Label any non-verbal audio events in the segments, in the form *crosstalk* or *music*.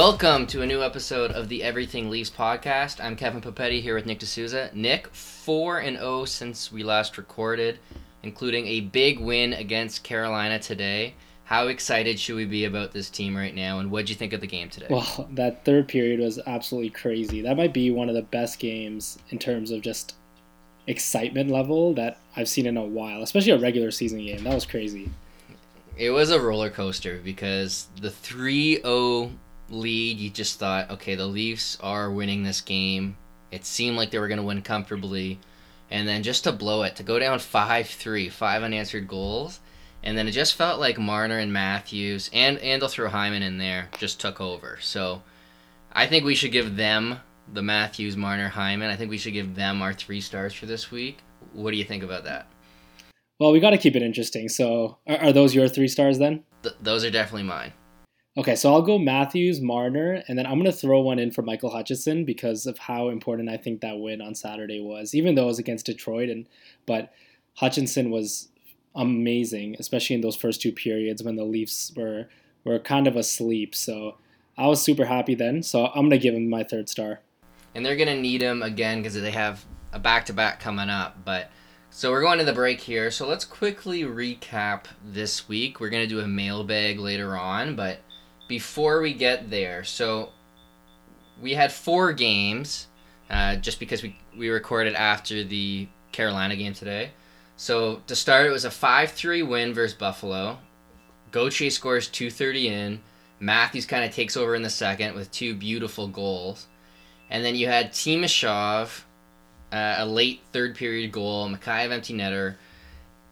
Welcome to a new episode of the Everything Leafs podcast. I'm Kevin Papetti here with Nick D'Souza. Nick, 4 and 0 since we last recorded, including a big win against Carolina today. How excited should we be about this team right now, and what would you think of the game today? Well, that third period was absolutely crazy. That might be one of the best games in terms of just excitement level that I've seen in a while, especially a regular season game. That was crazy. It was a roller coaster because the 3 0 lead, you just thought, okay, the Leafs are winning this game. It seemed like they were going to win comfortably. And then just to blow it, to go down 5 3, five unanswered goals. And then it just felt like Marner and Matthews, and, and they'll throw Hyman in there, just took over. So I think we should give them the Matthews, Marner, Hyman. I think we should give them our three stars for this week. What do you think about that? Well, we got to keep it interesting. So are, are those your three stars then? Th- those are definitely mine. Okay, so I'll go Matthews, Marner, and then I'm going to throw one in for Michael Hutchinson because of how important I think that win on Saturday was, even though it was against Detroit. And But Hutchinson was amazing, especially in those first two periods when the Leafs were, were kind of asleep. So I was super happy then. So I'm going to give him my third star. And they're going to need him again because they have a back to back coming up. But so we're going to the break here. So let's quickly recap this week. We're going to do a mailbag later on, but before we get there, so we had four games, uh, just because we we recorded after the Carolina game today. So to start, it was a five three win versus Buffalo. Gauthier scores two thirty in. Matthews kind of takes over in the second with two beautiful goals, and then you had Timashov, uh, a late third period goal. Mikheyev empty netter.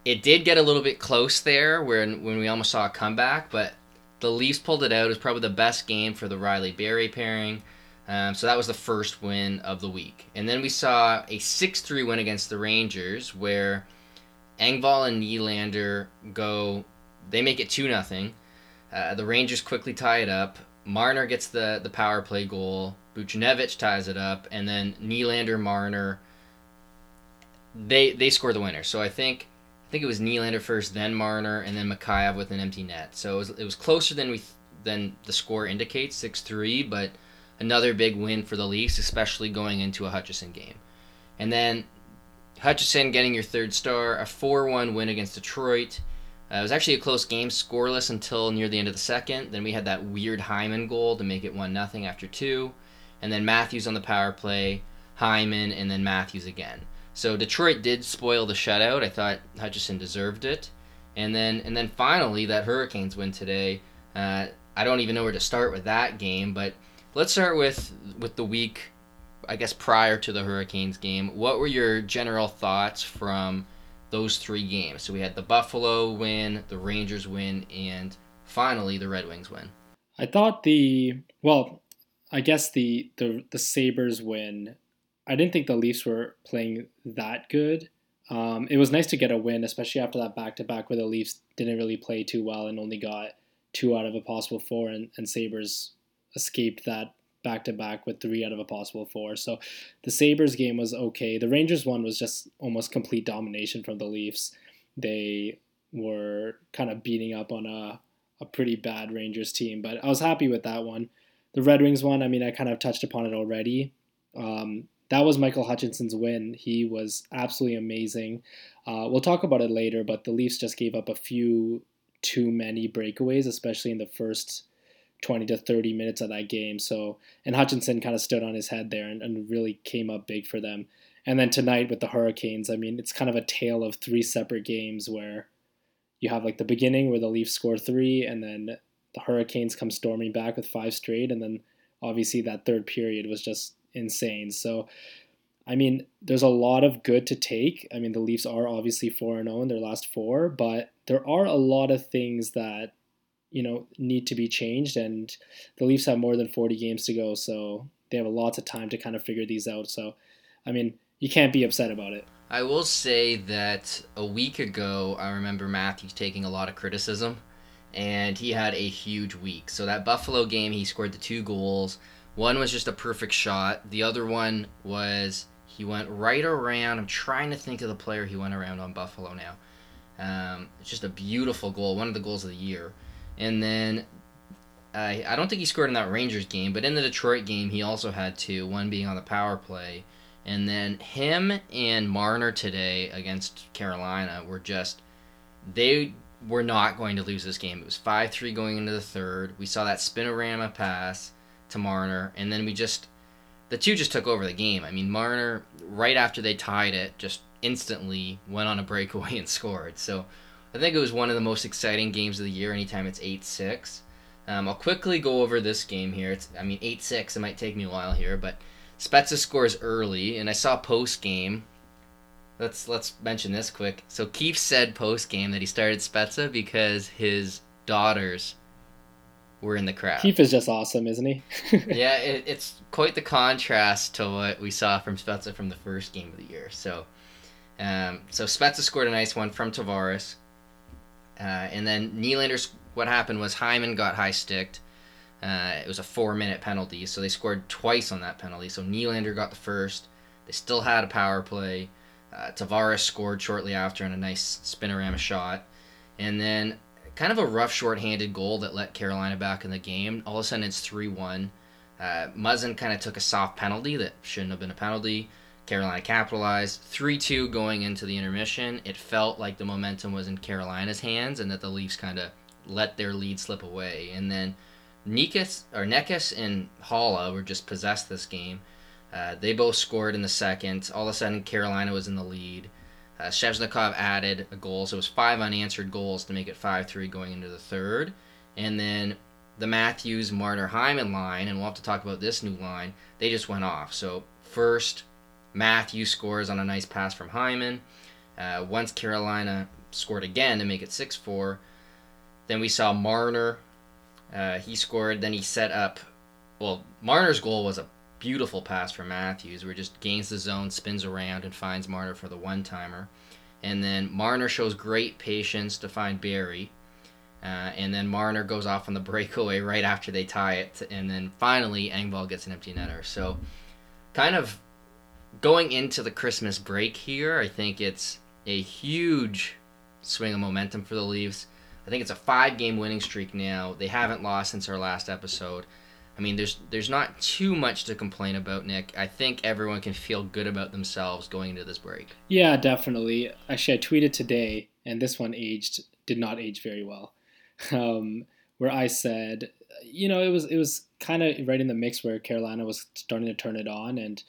It did get a little bit close there, when when we almost saw a comeback, but the Leafs pulled it out. It was probably the best game for the Rielly Barrie pairing. Um, so that was the first win of the week. And then we saw a 6 3 win against the Rangers where Engvall and Nylander go, they make it 2 0. Uh, the Rangers quickly tie it up. Marner gets the, the power play goal. Buchnevich ties it up. And then Nylander, Marner, they, they score the winner. So I think I think it was Nylander first, then Marner, and then Mikheyev with an empty net. So it was, it was closer than we than the score indicates, six three. But another big win for the Leafs, especially going into a Hutchinson game. And then Hutchinson getting your third star, a four one win against Detroit. Uh, it was actually a close game, scoreless until near the end of the second. Then we had that weird Hyman goal to make it one nothing after two, and then Matthews on the power play, Hyman, and then Matthews again. So Detroit did spoil the shutout. I thought Hutchinson deserved it, and then and then finally that Hurricanes win today. Uh, I don't even know where to start with that game, but let's start with with the week, I guess prior to the Hurricanes game. What were your general thoughts from those three games? So we had the Buffalo win, the Rangers win, and finally the Red Wings win. I thought the well, I guess the the the Sabres win I didn't think the Leafs were playing that good. Um, it was nice to get a win, especially after that back to back where the Leafs didn't really play too well and only got two out of a possible four, and, and Sabres escaped that back to back with three out of a possible four. So the Sabres game was okay. The Rangers one was just almost complete domination from the Leafs. They were kind of beating up on a, a pretty bad Rangers team, but I was happy with that one. The Red Wings one, I mean, I kind of touched upon it already. Um, that was Michael Hutchinson's win. He was absolutely amazing. Uh, we'll talk about it later, but the Leafs just gave up a few too many breakaways, especially in the first 20 to 30 minutes of that game. So, and Hutchinson kind of stood on his head there and, and really came up big for them. And then tonight with the Hurricanes, I mean, it's kind of a tale of three separate games where you have like the beginning where the Leafs score three, and then the Hurricanes come storming back with five straight, and then obviously that third period was just insane. So, I mean, there's a lot of good to take. I mean, the Leafs are obviously 4 0 in their last four, but there are a lot of things that, you know, need to be changed. And the Leafs have more than 40 games to go. So they have lots of time to kind of figure these out. So, I mean, you can't be upset about it. I will say that a week ago, I remember Matthews taking a lot of criticism, and he had a huge week. So that Buffalo game, he scored the two goals. One was just a perfect shot. The other one was he went right around. I'm trying to think of the player he went around on Buffalo now. Um, it's just a beautiful goal, one of the goals of the year. And then Uh, I don't think he scored in that Rangers game, but in the Detroit game, he also had two, one being on the power play. And then him and Marner today against Carolina were just, they were not going to lose this game. It was 5 3 going into the third. We saw that spinorama pass to Marner, and then we just, the two just took over the game. I mean, Marner, right after they tied it, just instantly went on a breakaway *laughs* and scored. So I think it was one of the most exciting games of the year anytime it's 8 6. Um, I'll quickly go over this game here. It's, I mean, 8 6, it might take me a while here, but Spezza scores early, and I saw post game. Let's let's mention this quick. So Keefe said post game that he started Spezza because his daughters were in the crowd. Keefe is just awesome, isn't he? *laughs* yeah, it, it's quite the contrast to what we saw from Spezza from the first game of the year. So, um, so Spezza scored a nice one from Tavares, uh, and then Nylander's. What happened was Hyman got high sticked. Uh, it was a four minute penalty, so they scored twice on that penalty. So Nylander got the first. They still had a power play. Uh, Tavares scored shortly after on a nice spinorama shot. And then kind of a rough short-handed goal that let Carolina back in the game. All of a sudden it's 3-1. Uh, Muzzin kind of took a soft penalty that shouldn't have been a penalty. Carolina capitalized. 3-2 going into the intermission. It felt like the momentum was in Carolina's hands and that the Leafs kind of let their lead slip away. And then Nikas or Necas and Haula were just possessed this game. Uh, they both scored in the second. All of a sudden, Carolina was in the lead. Uh, added a goal, so it was five unanswered goals to make it 5 3 going into the third. And then the Matthews Marner Hyman line, and we'll have to talk about this new line, they just went off. So, first, Matthews scores on a nice pass from Hyman. Uh, once Carolina scored again to make it 6 4, then we saw Marner. Uh, he scored, then he set up. Well, Marner's goal was a beautiful pass from Matthews where just gains the zone, spins around, and finds Marner for the one timer. And then Marner shows great patience to find Barrie. Uh, and then Marner goes off on the *laughs* breakaway right after they tie it. And then finally, Engvall gets an empty netter. So, kind of going into the Christmas break here, I think it's a huge swing of momentum for the Leafs. I think it's a five game winning streak now. They haven't lost since our last episode. I mean, there's there's not too much to complain about, Nick. I think everyone can feel good about themselves going into this break. Yeah, definitely. Actually, I tweeted today, and this one aged did not age very well. *laughs* Um, where I said, you know, it was it was kind of right in the mix where Carolina was starting to turn it on, and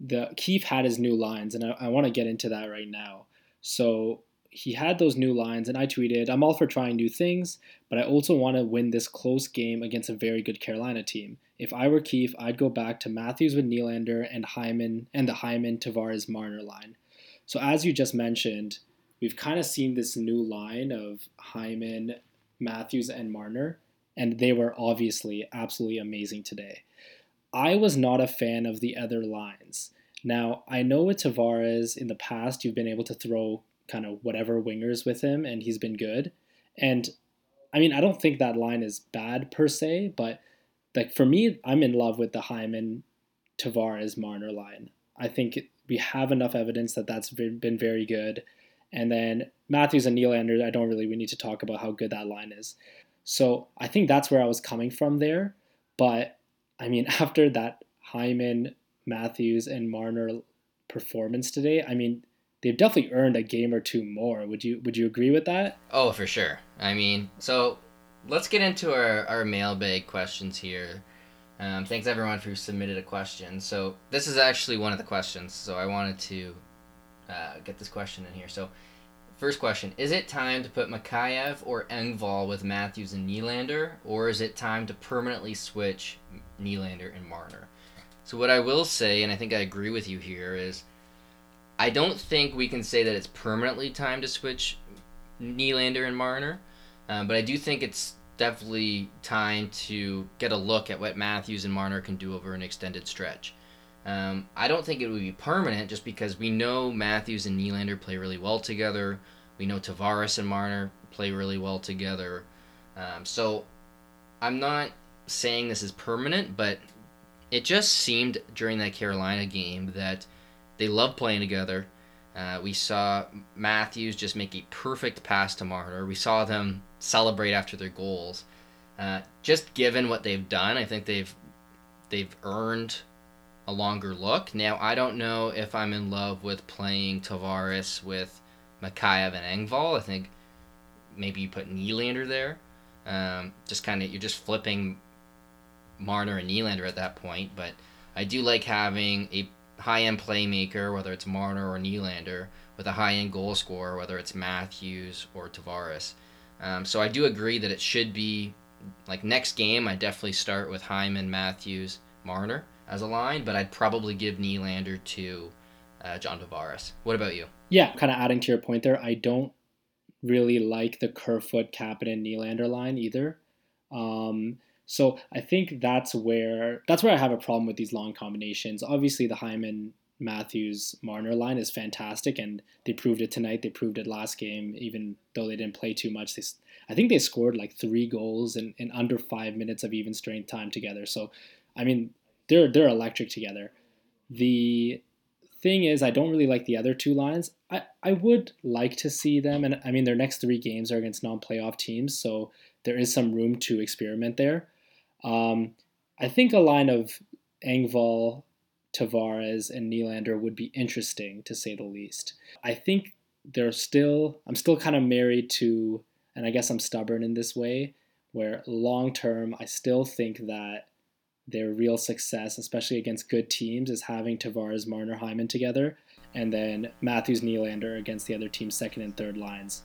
the Keefe had his new lines, and I, I want to get into that right now. So he had those new lines, and I tweeted, I'm all for trying new things, but I also want to win this close game against a very good Carolina team. If I were Keefe, I'd go back to Matthews with Nylander and Hyman and the Hyman Tavares Marner line. So as you just mentioned, we've kind of seen this new line of Hyman, Matthews, and Marner, and they were obviously absolutely amazing today. I was not a fan of the other lines. Now, I know with Tavares in the past, you've been able to throw kind of whatever wingers with him, and he's been good. And I mean, I don't think that line is bad per se, but like for me, I'm in love with the Hyman Tavares Marner line. I think we have enough evidence that that's been very good. And then Matthews and Nylander, I don't really we need to talk about how good that line is. So I think that's where I was coming from there. But I mean, *laughs* after that Hyman, Matthews, and Marner performance today, I mean, they've definitely earned a game or two more. Would you would you agree with that? Oh, for sure. I mean, so let's get into our, our mailbag questions here. Um, thanks everyone who submitted a question. So this is actually one of the questions. So I wanted to uh, get this question in here. So first question: Is it time to put Mikheyev or Engvall with Matthews and Nylander, or is it time to permanently switch Nylander and Marner? So what I will say, and I think I agree with you here, is I don't think we can say that it's permanently time to switch Nylander and Marner, um, but I do think it's definitely time to get a look at what Matthews and Marner can do over an extended stretch. Um, I don't think it would be permanent just because we know Matthews and Nylander play really well together. We know Tavares and Marner play really well together. Um, so I'm not saying this is permanent, but it just seemed during that Carolina game that they love playing together. Uh, we saw Matthews just make a perfect pass to Marner. We saw them celebrate after their goals. Uh, just given what they've done, I think they've they've earned a longer look. Now I don't know if I'm in love with playing Tavares with Mikheyev and Engvall. I think maybe you put Nylander there. Um, just kind of you're just flipping Marner and Nylander at that point. But I do like having a high end playmaker, whether it's Marner or Nylander, with a high end goal scorer, whether it's Matthews or Tavares. Um, so I do agree that it should be like next game. I definitely start with Hyman, Matthews, Marner as a line, but I'd probably give Nylander to uh, John Tavares. What about you? Yeah, kind of adding to your point there, I don't really like the Kerfoot, Kapanen, Nylander line either. Um, so I think that's where that's where I have a problem with these long combinations. Obviously, the Hyman Matthews Marner line is fantastic, and they proved it tonight. They proved it last game, even though they didn't play too much. They, I think they scored like three goals in, in under five minutes of even strength time together. So, I mean, they're they're electric together. The thing is, I don't really like the other two lines. I, I would like to see them, and I mean, their next three games are against non playoff teams, so there is some room to experiment there. Um, I think a line of Engvall, Tavares, and Nylander would be interesting to say the least. I think they're still, I'm still kind of married to, and I guess I'm stubborn in this way, where long term, I still think that their real success, especially against good teams, is having Tavares, Marner, Hyman together, and then Matthews, Nylander against the other team's second and third lines.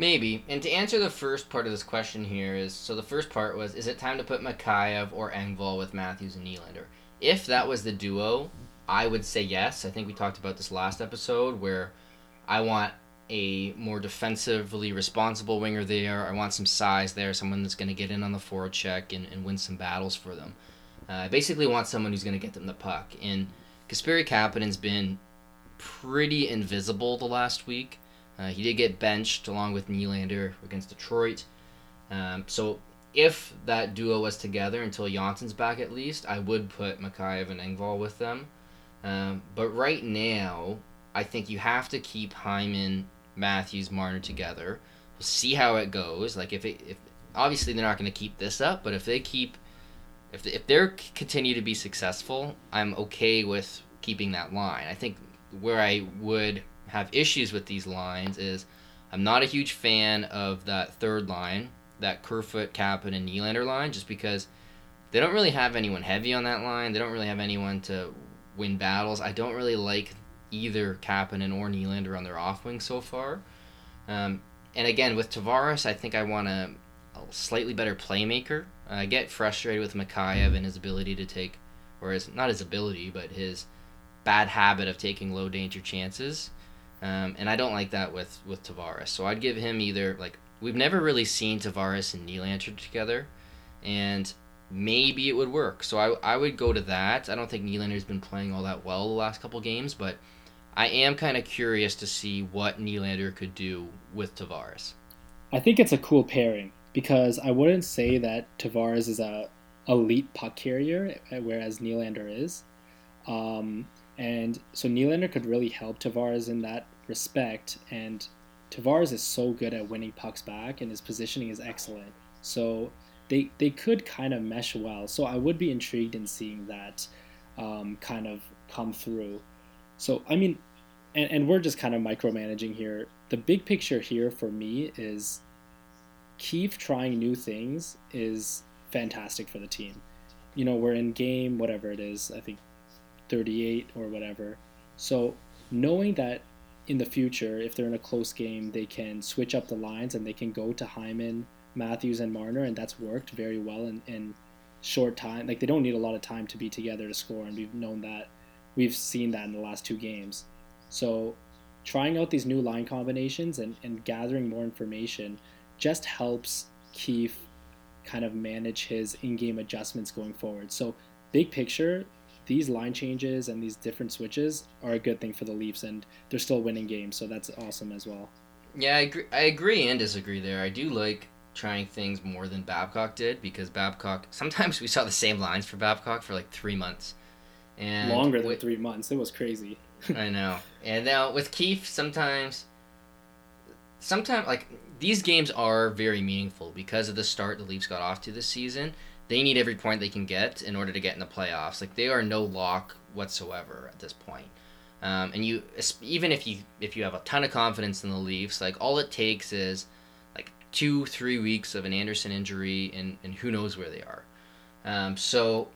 Maybe. And to answer the first part of this question here is so the first part was is it time to put Mikheyev or Engvall with Matthews and Nylander? If that was the duo, I would say yes. I think we talked about this last episode where I want a more defensively responsible winger there. I want some size there, someone that's going to get in on the forward check and, and win some battles for them. Uh, I basically want someone who's going to get them the puck. And Kasperi Kapanen's been pretty invisible the last week. Uh, he did get benched along with Nylander against Detroit. Um, so if that duo was together until Johnsson's back at least, I would put Mikheyev and Engvall with them. Um, but right now, I think you have to keep Hyman, Matthews, Marner together. We'll see how it goes. Like if it, if obviously they're not going to keep this up, but if they keep, if they, if they're continue to be successful, I'm okay with keeping that line. I think where I would have issues with these lines is I'm not a huge fan of that third line, that Kerfoot, Kapanen, and Nylander line, just because they don't really have anyone heavy on that line. They don't really have anyone to win battles. I don't really like either Kapanen or Nylander on their off wing so far. Um, and again, with Tavares, I think I want a, a slightly better playmaker. I get frustrated with Mikheyev and his ability to take, or his, not his ability, but his bad habit of taking low danger chances. Um, and I don't like that with with Tavares. So I'd give him either like we've never really seen Tavares and Nylander together, and maybe it would work. So I I would go to that. I don't think Nylander's been playing all that well the last couple games, but I am kind of curious to see what Nylander could do with Tavares. I think it's a cool pairing because I wouldn't say that Tavares is a elite puck carrier, whereas Nylander is. Um, and so Nylander could really help Tavares in that respect. And Tavares is so good at winning pucks back, and his positioning is excellent. So they they could kind of mesh well. So I would be intrigued in seeing that um, kind of come through. So I mean, and, and we're just kind of micromanaging here. The big picture here for me is Keefe trying new things is fantastic for the team. You know, we're in game, whatever it is. I think 38 or whatever. So knowing that in the future, if they're in a close game, they can switch up the lines and they can go to Hyman, Matthews, and Marner, and that's worked very well in, in short time. Like they don't need a lot of time to be together to score, and we've known that. We've seen that in the last two games. So trying out these new line combinations and, and gathering more information just helps Keefe kind of manage his in-game adjustments going forward. So big picture, these line changes and these different switches are a good thing for the Leafs, and they're still winning games, so that's awesome as well. Yeah, I agree, I agree and disagree there. I do like trying things more than Babcock did because Babcock sometimes we saw the same lines for Babcock for like three months, and longer than with, three months. It was crazy. *laughs* I know. And now with Keefe, sometimes sometimes like these games are very meaningful because of the start the Leafs got off to this season. They need every point they can get in order to get in the playoffs. Like they are no lock whatsoever at this point. Um, and you even if you if you have a ton of confidence in the Leafs, like all it takes is like two three weeks of an Andersen injury, and and who knows where they are. Um, so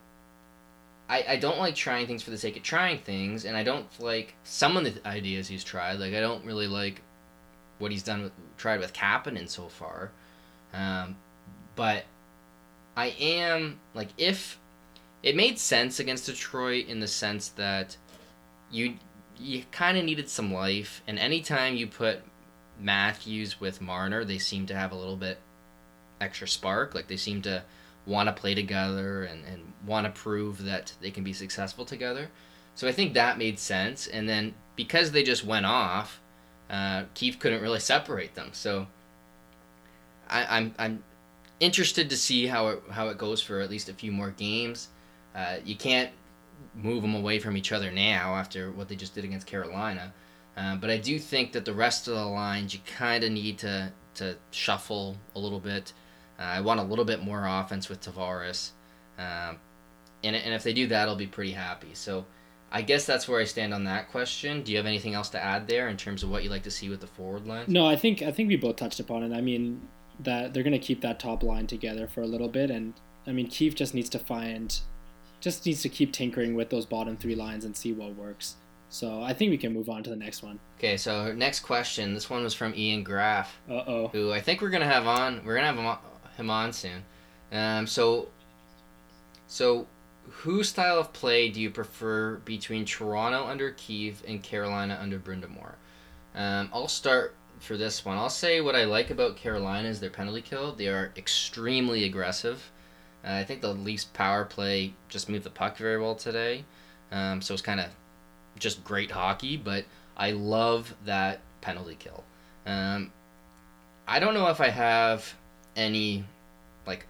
I, I don't like trying things for the sake of trying things, and I don't like some of the ideas he's tried. Like I don't really like what he's done with tried with Kapanen so far, um, but I am like if it made sense against Detroit in the sense that you you kind of needed some life, and anytime you put Matthews with Marner, they seem to have a little bit extra spark. Like they seem to want to play together and, and want to prove that they can be successful together. So I think that made sense. And then because they just went off, uh, Keefe couldn't really separate them. So I, I'm I'm interested to see how it how it goes for at least a few more games. Uh, you can't move them away from each other now after what they just did against Carolina. Uh, but I do think that the rest of the lines you kind of need to to shuffle a little bit. Uh, I want a little bit more offense with Tavares, um, and and if they do that, I'll be pretty happy. So. I guess that's where I stand on that question. Do you have anything else to add there in terms of what you like to see with the forward line? No, I think I think we both touched upon it. I mean that they're going to keep that top line together for a little bit, and I mean Keefe just needs to find just needs to keep tinkering with those bottom three lines and see what works. So I think we can move on to the next one. Okay, so next question. This one was from Ian Graff. Uh oh. Who I think we're gonna have on. We're gonna have him on, him on soon. Um, so, so whose style of play do you prefer between Toronto under Keefe and Carolina under Brind'Amour? Um, I'll start for this one. I'll say what I like about Carolina is their penalty kill. They are extremely aggressive. Uh, I think the Leafs power play just moved the puck very well today. Um, so it's kind of just great hockey, but I love that penalty kill. Um, I don't know if I have any, like,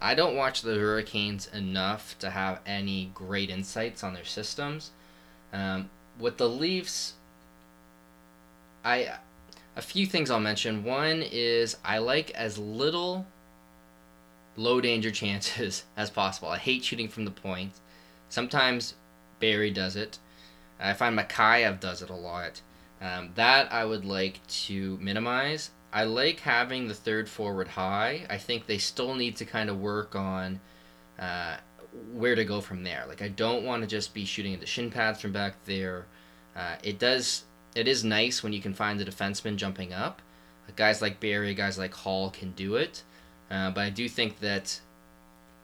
I don't watch the Hurricanes enough to have any great insights on their systems. Um, with the Leafs, I a few things I'll mention. One is I like as little low danger *laughs* chances as possible. I hate shooting from the point. Sometimes Barrie does it. I find Mikheyev does it a lot. Um, that I would like to minimize. I like having the third forward high. I think they still need to kind of work on uh, where to go from there. Like I don't want to just be shooting into shin pads from back there. Uh, it does. It is nice when you can find the defenseman jumping up. Guys like Barrie, guys like Holl can do it. Uh, but I do think that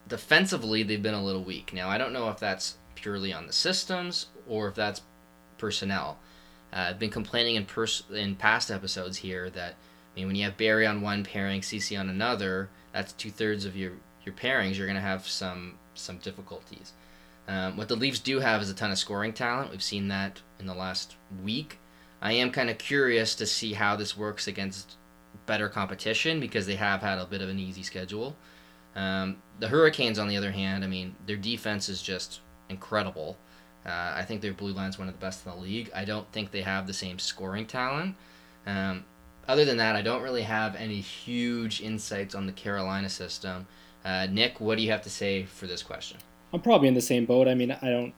defensively they've been a little weak. Now I don't know if that's purely on the systems or if that's personnel. Uh, I've been complaining in pers- in past episodes here that I mean when you have Barrie on one pairing, Ceci on another, that's two thirds of your your pairings. You're gonna have some some difficulties. Um, what the Leafs do have is a ton of scoring talent. We've seen that in the last week. I am kind of curious to see how this works against better competition because they have had a bit of an easy schedule. Um, the Hurricanes, on the other hand, I mean, their defense is just incredible. Uh, I think their blue line's one of the best in the league. I don't think they have the same scoring talent. Um, other than that, I don't really have any huge insights on the Carolina system. Uh, Nick, what do you have to say for this question? I'm probably in the same boat. I mean, I don't.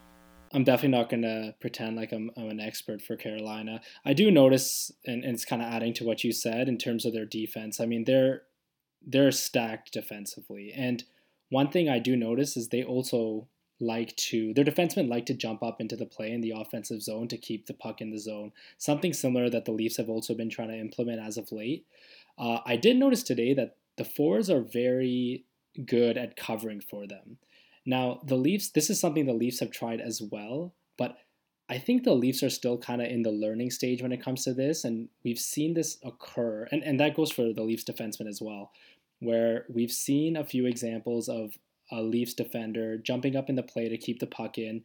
I'm definitely not going to pretend like I'm, I'm an expert for Carolina. I do notice, and, and it's kind of adding to what you said in terms of their defense. I mean, they're they're stacked defensively, and one thing I do notice is they also like to their defensemen like to jump up into the play in the offensive zone to keep the puck in the zone. Something similar that the Leafs have also been trying to implement as of late. Uh, I did notice today that the forwards are very good at covering for them. Now, the Leafs, this is something the Leafs have tried as well, but I think the Leafs are still kind of in the learning stage when it comes to this, and we've seen this occur, and, and that goes for the Leafs defensemen as well, where we've seen a few examples of a Leafs defender jumping up in the play to keep the puck in,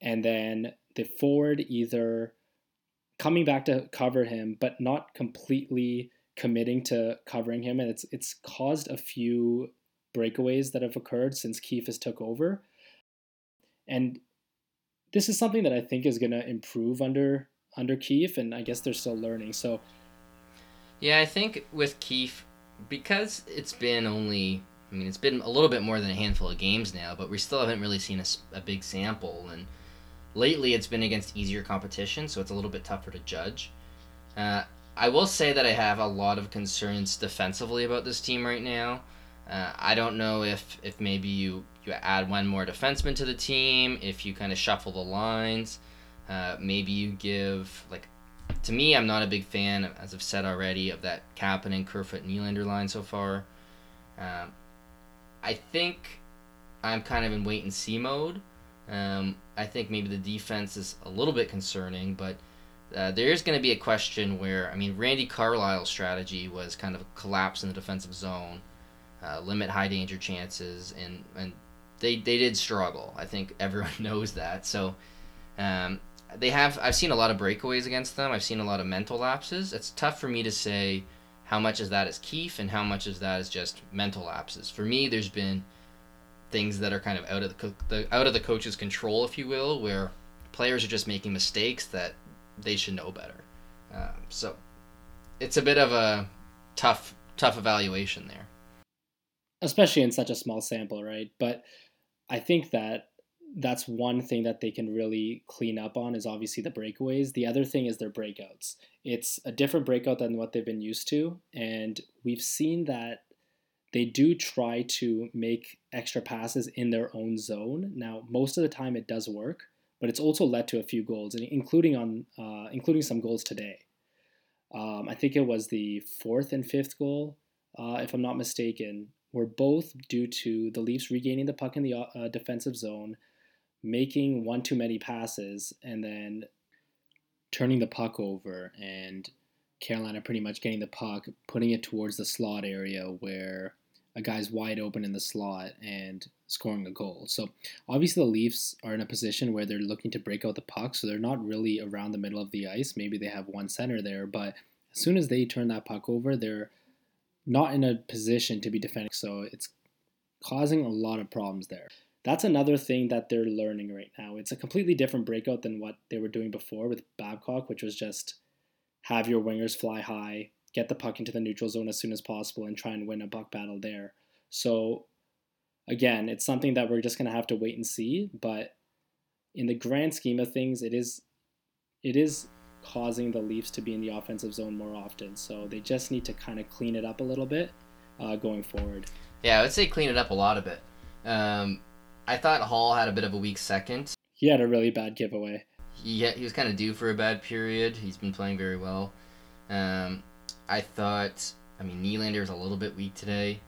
and then the forward either coming back to cover him, but not completely committing to covering him, and it's it's caused a few breakaways that have occurred since Keefe has took over. And this is something that I think is going to improve under under Keefe, and I guess they're still learning. So, Yeah, I think with Keefe, because it's been only, I mean, it's been a little bit more than a handful of games now, but we still haven't really seen a big sample. And lately it's been against easier competition, so it's a little bit tougher to judge. Uh, I will say that I have a lot of concerns defensively about this team right now. Uh, I don't know if, if maybe you, you add one more defenseman to the team, if you kind of shuffle the lines. Uh, maybe you give like to me, I'm not a big fan, as I've said already, of that Kapanen, Kerfoot, Nylander line so far. Um, I think I'm kind of in wait and see mode. Um, I think maybe the defense is a little bit concerning, but uh, there is going to be a question where, I mean, Randy Carlisle's strategy was kind of a collapse in the defensive zone, uh, limit high danger chances, and, and they, they did struggle. I think everyone *laughs* knows that. So um, they have I've seen a lot of breakaways against them. I've seen a lot of mental lapses. It's tough for me to say how much of that is Keefe and how much of that is just mental lapses. For me, there's been things that are kind of out of the, the out of the coach's control, if you will, where players are just making mistakes that they should know better. Um, so it's a bit of a tough tough evaluation there. Especially in such a small sample, right? But I think that that's one thing that they can really clean up on is obviously the breakaways. The other thing is their breakouts. It's a different breakout than what they've been used to, and we've seen that they do try to make extra passes in their own zone. Now, most of the time it does work, but it's also led to a few goals, including on uh, including some goals today. Um, I think it was the fourth and fifth goal, uh, if I'm not mistaken, were both due to the Leafs regaining the puck in the uh, defensive zone, making one too many passes, and then turning the puck over, and Carolina pretty much getting the puck, putting it towards the slot area where a guy's wide open in the slot and scoring a goal. So obviously the Leafs are in a position where they're looking to break out the puck, so they're not really around the middle of the ice. Maybe they have one center there, but as soon as they turn that puck over, they're not in a position to be defending. So it's causing a lot of problems there. That's another thing that they're learning right now. It's a completely different breakout than what they were doing before with Babcock, which was just have your wingers fly high, get the puck into the neutral zone as soon as possible, and try and win a puck battle there. So, again, it's something that we're just going to have to wait and see. But in the grand scheme of things, it is it is causing the Leafs to be in the offensive zone more often. So they just need to kind of clean it up a little bit uh, going forward. Yeah, I would say clean it up a lot of it. Um, I thought Holl had a bit of a weak second. He had a really bad giveaway. He he was kind of due for a bad period. He's been playing very well. Um, I thought, I mean, Nylander is a little bit weak today.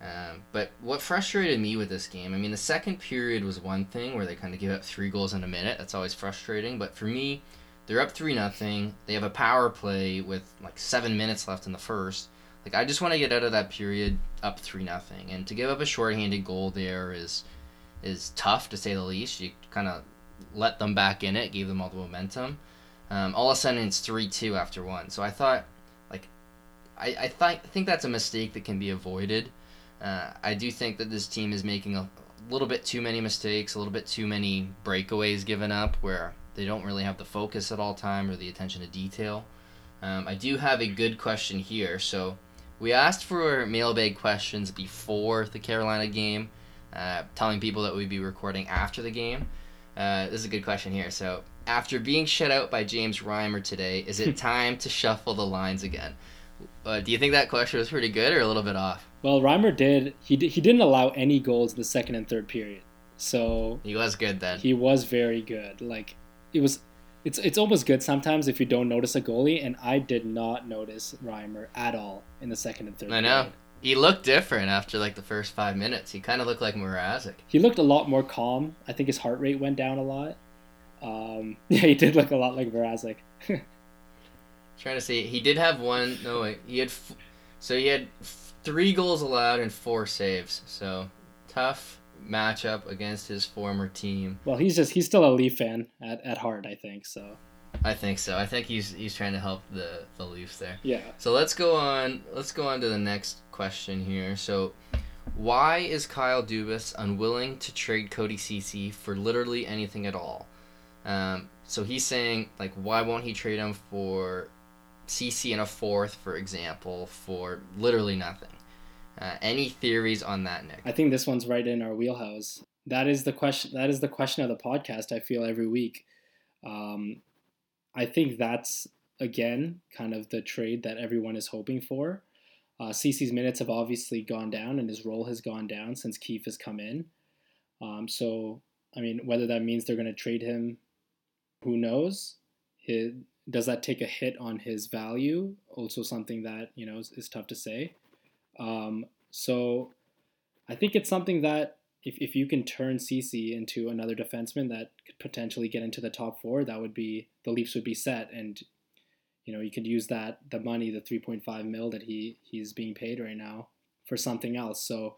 Um, but what frustrated me with this game, I mean, the second period was one thing where they kind of give up three goals in a minute. That's always frustrating. But for me, they're up three nothing. They have a power play with like seven minutes left in the first. Like I just want to get out of that period up three nothing, and to give up a shorthanded goal there is is tough to say the least. You kind of let them back in it, gave them all the momentum. Um, all of a sudden, it's three two after one. So I thought, like, I I th- think that's a mistake that can be avoided. Uh, I do think that this team is making a little bit too many mistakes, a little bit too many breakaways given up, where they don't really have the focus at all time or the attention to detail. Um, I do have a good question here. So we asked for mailbag questions before the Carolina game, uh, telling people that we'd be recording after the game. Uh, this is a good question here. So after being shut out by James Reimer today, is it *laughs* time to shuffle the lines again? Uh, do you think that question was pretty good or a little bit off? Well, Reimer did he did, he didn't allow any goals in the second and third period, so He was good then. he was very good. Like it was, it's it's almost good sometimes if you don't notice a goalie, and I did not notice Reimer at all in the second and third. I know. period. He looked different after like the first five minutes. He kind of looked like Mrazek. He looked a lot more calm. I think his heart rate went down a lot. Um, *laughs* yeah, he did look a lot like Mrazek. *laughs* Trying to see, he did have one. No wait, he had. F- so he had f- three goals allowed and four saves. So tough matchup against his former team. well, he's just he's still a Leaf fan at, at heart, I think. So I think so. I think he's he's trying to help the the Leafs there. yeah, So let's go on. Let's go on to the next question here. So, why is Kyle Dubas unwilling to trade Cody Ceci for literally anything at all? Um, so he's saying like, why won't he trade him for Ceci and a fourth, for example, for literally nothing. Uh, any theories on that, Nick? I think this one's right in our wheelhouse. That is the question. That is the question of the podcast. I feel every week. Um, I think that's again kind of the trade that everyone is hoping for. Uh, Ceci's minutes have obviously gone down, and his role has gone down since Keefe has come in. Um, so, I mean, whether that means they're going to trade him, who knows? His, does that take a hit on his value? Also, something that you know is, is tough to say. Um, so, I think it's something that if, if you can turn Ceci into another defenseman that could potentially get into the top four, that would be the Leafs would be set, and you know you could use that the money, the three point five mil that he he's being paid right now for something else. So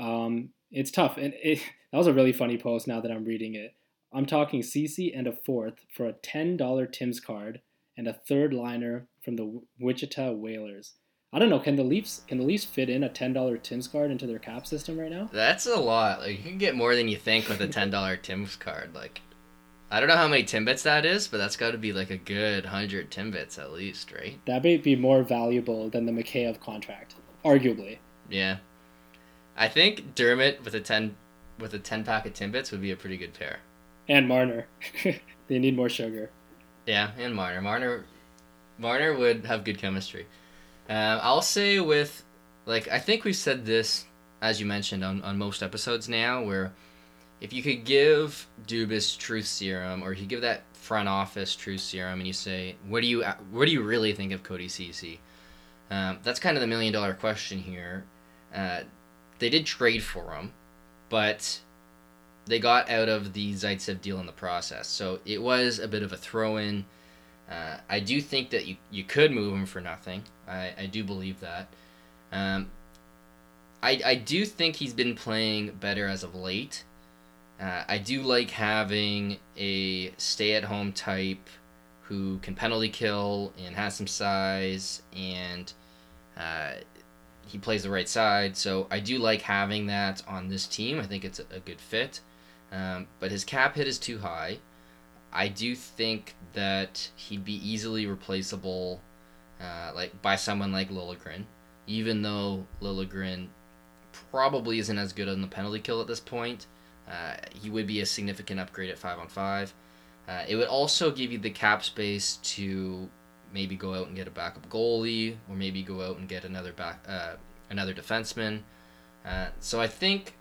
um, it's tough, and it, *laughs* that was a really funny post. Now that I'm reading it, I'm talking Ceci and a fourth for a ten dollar Tim's card and a third liner from the Wichita Whalers. I don't know. Can the Leafs can the Leafs fit in a ten dollar Tim's card into their cap system right now? That's a lot. Like you can get more than you think with a ten dollar *laughs* Tim's card. Like I don't know how many Timbits that is, but that's got to be like a good hundred Timbits at least, right? That may be more valuable than the Mikheyev contract, arguably. Yeah, I think Dermott with a ten with a ten pack of Timbits would be a pretty good pair. And Marner, *laughs* they need more sugar. Yeah, and Marner. Marner, Marner would have good chemistry. Um, I'll say with like I think we've said this as you mentioned on on most episodes now where if you could give Dubas truth serum, or you give that front office truth serum, and you say, what do you what do you really think of Cody Ceci? Um, that's kind of the million dollar question here. Uh, they did trade for him, but they got out of the Zaitsev deal in the process, so it was a bit of a throw in. Uh, I do think that you, you could move him for nothing. I, I do believe that. Um, I, I do think he's been playing better as of late. Uh, I do like having a stay at home type who can penalty kill and has some size and uh, he plays the right side. So I do like having that on this team. I think it's a, good fit. Um, but his cap hit is too high. I do think that he'd be easily replaceable uh, like by someone like Liljegren, even though Liljegren probably isn't as good on the penalty kill at this point. Uh, he would be a significant upgrade at five on five. Uh, it would also give you the cap space to maybe go out and get a backup goalie, or maybe go out and get another back uh, another defenseman. Uh, so I think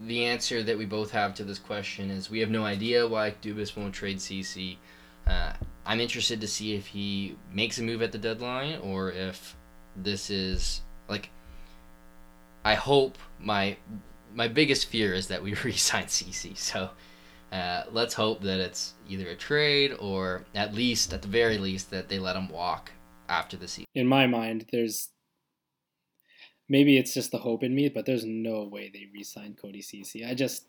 the answer that we both have to this question is we have no idea why Dubas won't trade Ceci. Uh, I'm interested to see if he makes a move at the deadline or if this is like. I hope my my biggest fear is that we *laughs* re-sign Ceci. So uh, let's hope that it's either a trade or at least, at the very least, that they let him walk after the season. In my mind, there's maybe it's just the hope in me, but there's no way they re-sign Cody Ceci. I just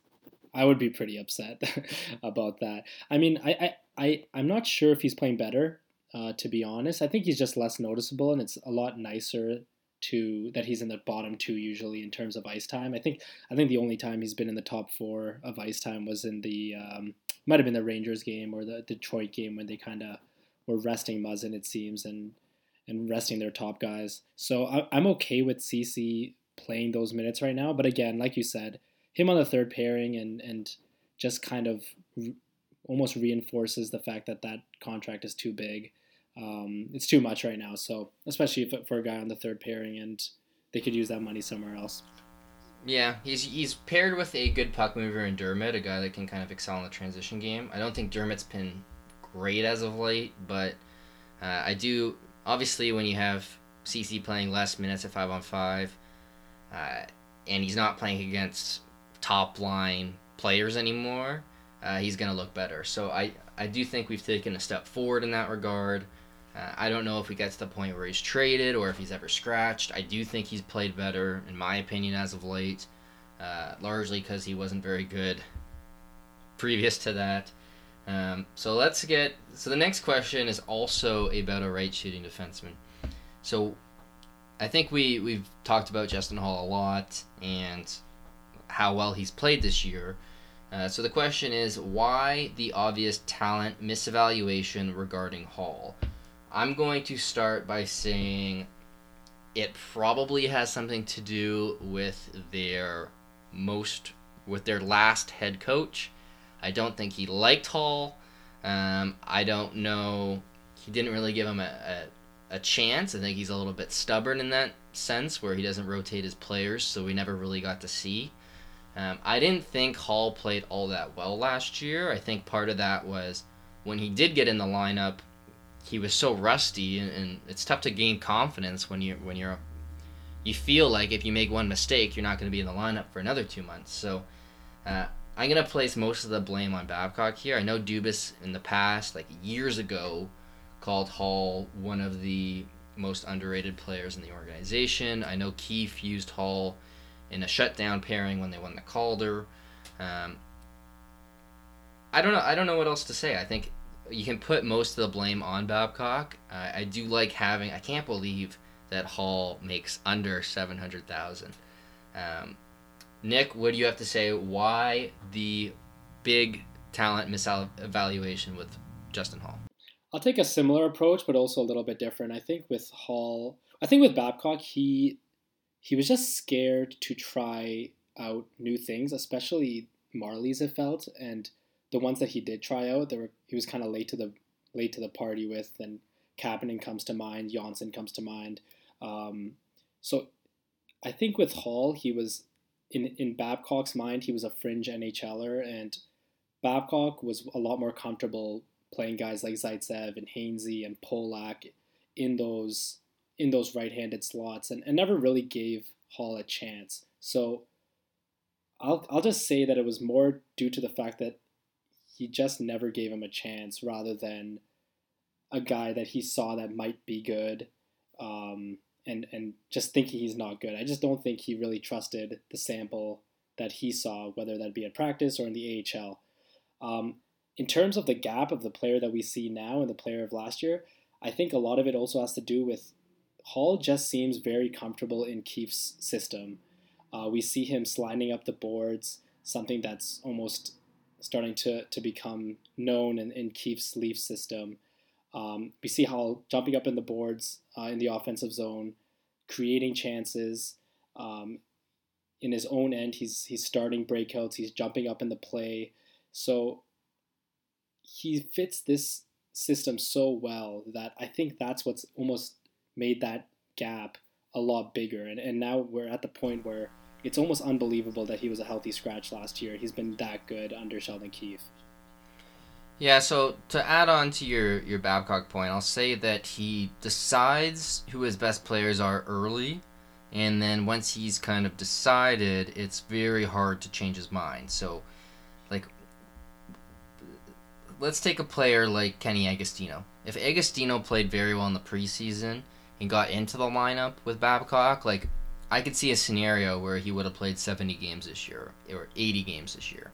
I would be pretty upset *laughs* about that. I mean, I, I, I I'm not sure if he's playing better. Uh, to be honest, I think he's just less noticeable, and it's a lot nicer to that he's in the bottom two usually in terms of ice time. I think I think the only time he's been in the top four of ice time was in the um, might have been the Rangers game or the Detroit game when they kind of were resting Muzzin it seems and and resting their top guys. So I, I'm okay with Ceci playing those minutes right now. But again, like you said, him on the third pairing and and just kind of re- almost reinforces the fact that that contract is too big um, it's too much right now. So especially if, for a guy on the third pairing, and they could use that money somewhere else. Yeah, he's he's paired with a good puck mover in Dermott, a guy that can kind of excel in the transition game. I don't think Dermott's been great as of late, but uh, I do. Obviously, when you have Ceci playing less minutes at five on five, uh, and he's not playing against top line players anymore, uh, he's gonna look better. So I I do think we've taken a step forward in that regard. Uh, I don't know if we get to the point where he's traded or if he's ever scratched. I do think he's played better, in my opinion, as of late, uh, largely because he wasn't very good previous to that. Um, so let's get. So the next question is also about a right shooting defenseman. So I think we we've talked about Justin Holl a lot and how well he's played this year. Uh, so the question is why the obvious talent misevaluation regarding Hall? I'm going to start by saying it probably has something to do with their most with their last head coach. I don't think he liked Holl. Um, I don't know. He didn't really give him a, a, a chance. I think he's a little bit stubborn in that sense, where he doesn't rotate his players, so we never really got to see. Um, I didn't think Holl played all that well last year. I think part of that was when he did get in the lineup, he was so rusty, and, and it's tough to gain confidence when you when you're you feel like if you make one mistake, you're not going to be in the lineup for another two months. So uh, I'm to place most of the blame on Babcock here. I know Dubas in the past, like years ago, called Holl one of the most underrated players in the organization. I know Keefe used Holl in a shutdown pairing when they won the Calder. Um, I don't know. I don't know what else to say. I think you can put most of the blame on Babcock. I do like having. I can't believe that Holl makes under seven hundred thousand. Um, Nick, what do you have to say? Why the big talent misevaluation with Justin Holl? I'll take a similar approach, but also a little bit different. I think with Holl, I think with Babcock, he he was just scared to try out new things, especially Marlies. It felt, and the ones that he did try out, there were he was kind of late to the late to the party with, and Kapanen comes to mind, Johnsson comes to mind. Um, so I think with Holl, he was in in Babcock's mind, he was a fringe NHLer, and Babcock was a lot more comfortable playing guys like Zaitsev and Hainsey and Polak in those in those right-handed slots, and, and never really gave Holl a chance. So I'll I'll just say that it was more due to the fact that he just never gave him a chance, rather than a guy that he saw that might be good. Um, and and just thinking he's not good. I just don't think he really trusted the sample that he saw, whether that be at practice or in the AHL. Um, in terms of the gap of the player that we see now and the player of last year, I think a lot of it also has to do with Holl just seems very comfortable in Keefe's system. Uh, we see him sliding up the boards, something that's almost starting to, to become known in, in Keefe's Leaf system. Um, we see Holl jumping up in the boards uh, in the offensive zone, creating chances. Um, in his own end, he's he's starting breakouts. He's jumping up in the play. So he fits this system so well that I think that's what's almost made that gap a lot bigger. And, and now we're at the point where it's almost unbelievable that he was a healthy scratch last year. He's been that good under Sheldon Keefe. Yeah, so to add on to your, your Babcock point, I'll say that he decides who his best players are early, and then once he's kind of decided, it's very hard to change his mind. So, like, let's take a player like Kenny Agostino. If Agostino played very well in the preseason and got into the lineup with Babcock, like, I could see a scenario where he would have played 70 games this year or 80 games this year.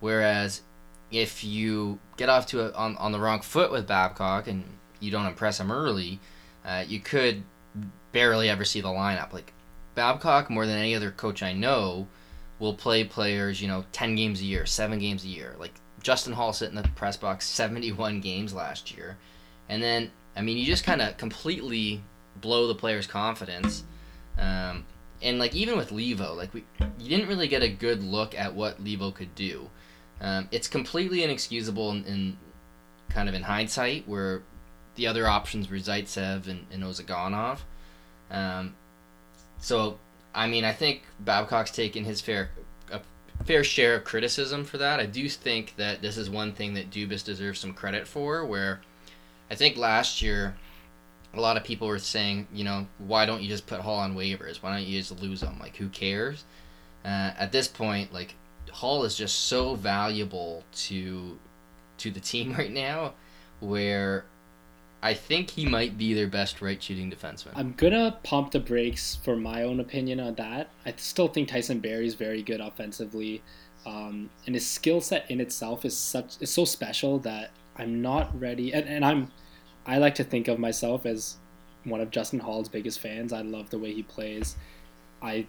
Whereas if you get off to a, on on the wrong foot with Babcock and you don't impress him early, uh, you could barely ever see the lineup. Like Babcock, more than any other coach I know, will play players you know ten games a year, seven games a year. Like Justin Holl sit in the press box *laughs* seventy one games last year, and then I mean you just kind of completely blow the player's confidence. Um, and like even with Levo, like we, you didn't really get a good look at what Levo could do. Um, it's completely inexcusable in, in, kind of in hindsight, where the other options were Zaitsev and, and Ozhiganov. Um, so, I mean, I think Babcock's taken his fair a fair share of criticism for that. I do think that this is one thing that Dubas deserves some credit for, where I think last year a lot of people were saying, you know, why don't you just put Holl on waivers? Why don't you just lose him? Like, who cares? Uh, at this point, like Holl is just so valuable to to the team *laughs* right now, where I think he might be their best right shooting defenseman. I'm gonna pump the brakes for my own opinion on that. I still think Tyson Barrie is very good offensively, um, and his skill set in itself is such is so special that I'm not ready. And, and I'm I like to think of myself as one of Justin Holl's biggest fans. I love the way he plays. I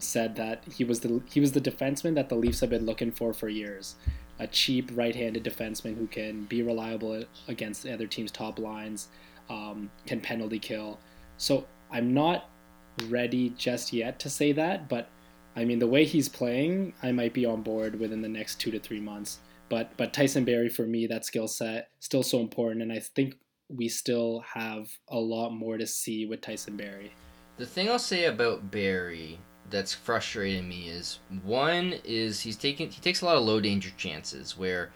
said that he was the he was the defenseman that the Leafs have been looking for for years. A cheap right-handed defenseman who can be reliable against the other team's top lines. um, can penalty kill. So I'm not ready just yet to say that, but I mean the way he's playing, I might be on board within the next two to three months. But but Tyson Barrie for me, that skill set still so important, and I think we still have a lot more to see with Tyson Barrie. The thing I'll say about Barrie that's frustrating me is one is he's taking he takes a lot of low danger chances where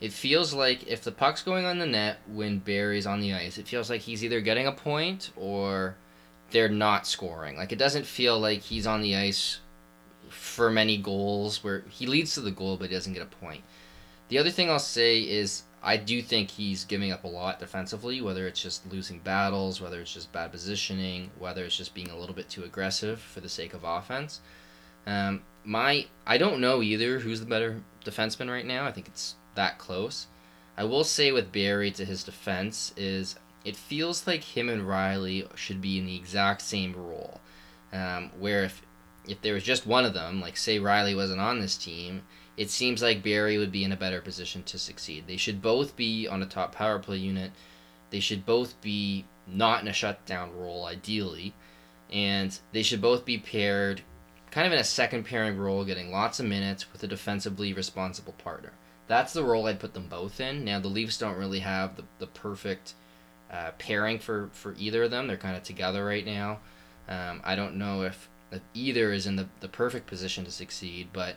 it feels like if the puck's going on the net when Barrie's on the ice, it feels like he's either getting a point or they're not scoring. Like it doesn't feel like he's on the ice for many goals where he leads to the goal but he doesn't get a point. The other thing I'll say is I do think he's giving up a lot defensively, whether it's just losing battles, whether it's just bad positioning, whether it's just being a little bit too aggressive for the sake of offense. Um, my I don't know either who's the better defenseman right now. I think it's that close. I will say with Barrie to his defense is it feels like him and Rielly should be in the exact same role. Um, where if if there was just one of them, like say Rielly wasn't on this team, it seems like Barrie would be in a better position to succeed. They should both be on a top power play unit. They should both be not in a shutdown role, ideally. And they should both be paired kind of in a second pairing role, getting lots of minutes with a defensively responsible partner. That's the role I'd put them both in. Now, the Leafs don't really have the, the perfect uh, pairing for, for either of them. They're kind of together right now. Um, I don't know if, if either is in the, the perfect position to succeed, but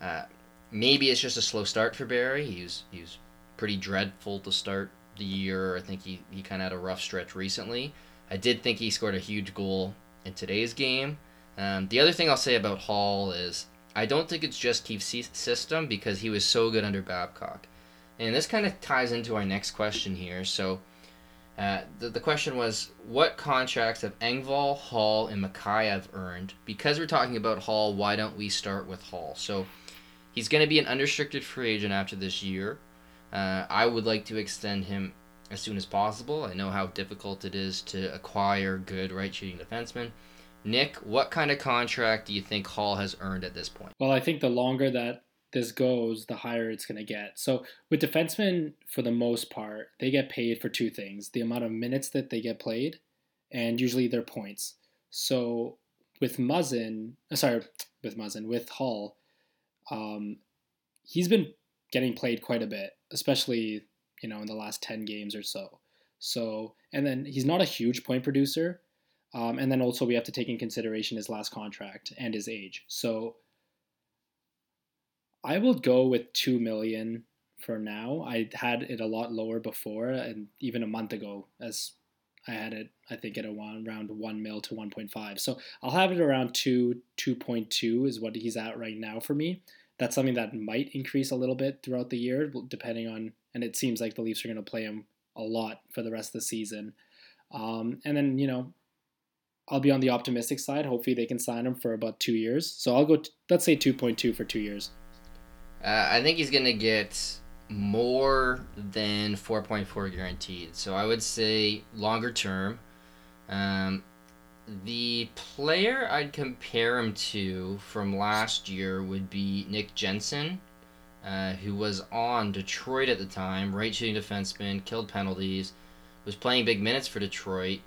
uh, maybe it's just a slow start for Barrie. He was, he was pretty dreadful to start the year. I think he, he kind of had a rough stretch recently. I did think he scored a huge goal in today's game. Um, the other thing I'll say about Holl is I don't think it's just Keefe's system because he was so good under Babcock. And this kind of ties into our next question here. So uh, the, the question was what contracts have Engvall, Holl, and Mikheyev earned? Because we're talking about Holl, why don't we start with Holl? So He's going to be an unrestricted free agent after this year. Uh, I would like to extend him as soon as possible. I know how difficult it is to acquire good right shooting defensemen. Nick, what kind of contract do you think Holl has earned at this point? Well, I think the longer that this goes, the higher it's going to get. So, with defensemen, for the most part, they get paid for two things the amount of minutes that they get played, and usually their points. So, with Muzzin, uh, sorry, with Muzzin, with Holl, um, he's been getting played quite a bit, especially you know in the last ten games or so. So and then he's not a huge point producer, um, and then also we have to take in consideration his last contract and his age. So I will go with two million for now. I had it a lot lower before, and even a month ago, as I had it, I think at one, around one mil to one point five. So I'll have it around two, two point two is what he's at right now for me that's something that might increase a little bit throughout the year, depending on. And it seems like the Leafs are going to play him a lot for the rest of the season. Um, and then you know, I'll be on the optimistic side. Hopefully, they can sign him for about two years. So I'll go. T- let's say two point two for two years. Uh, I think he's going to get more than four point four guaranteed. So I would say longer term. Um, the player I'd compare him to from last year would be Nick Jensen, uh, who was on Detroit at the time, right shooting defenseman, killed penalties, was playing big minutes for Detroit,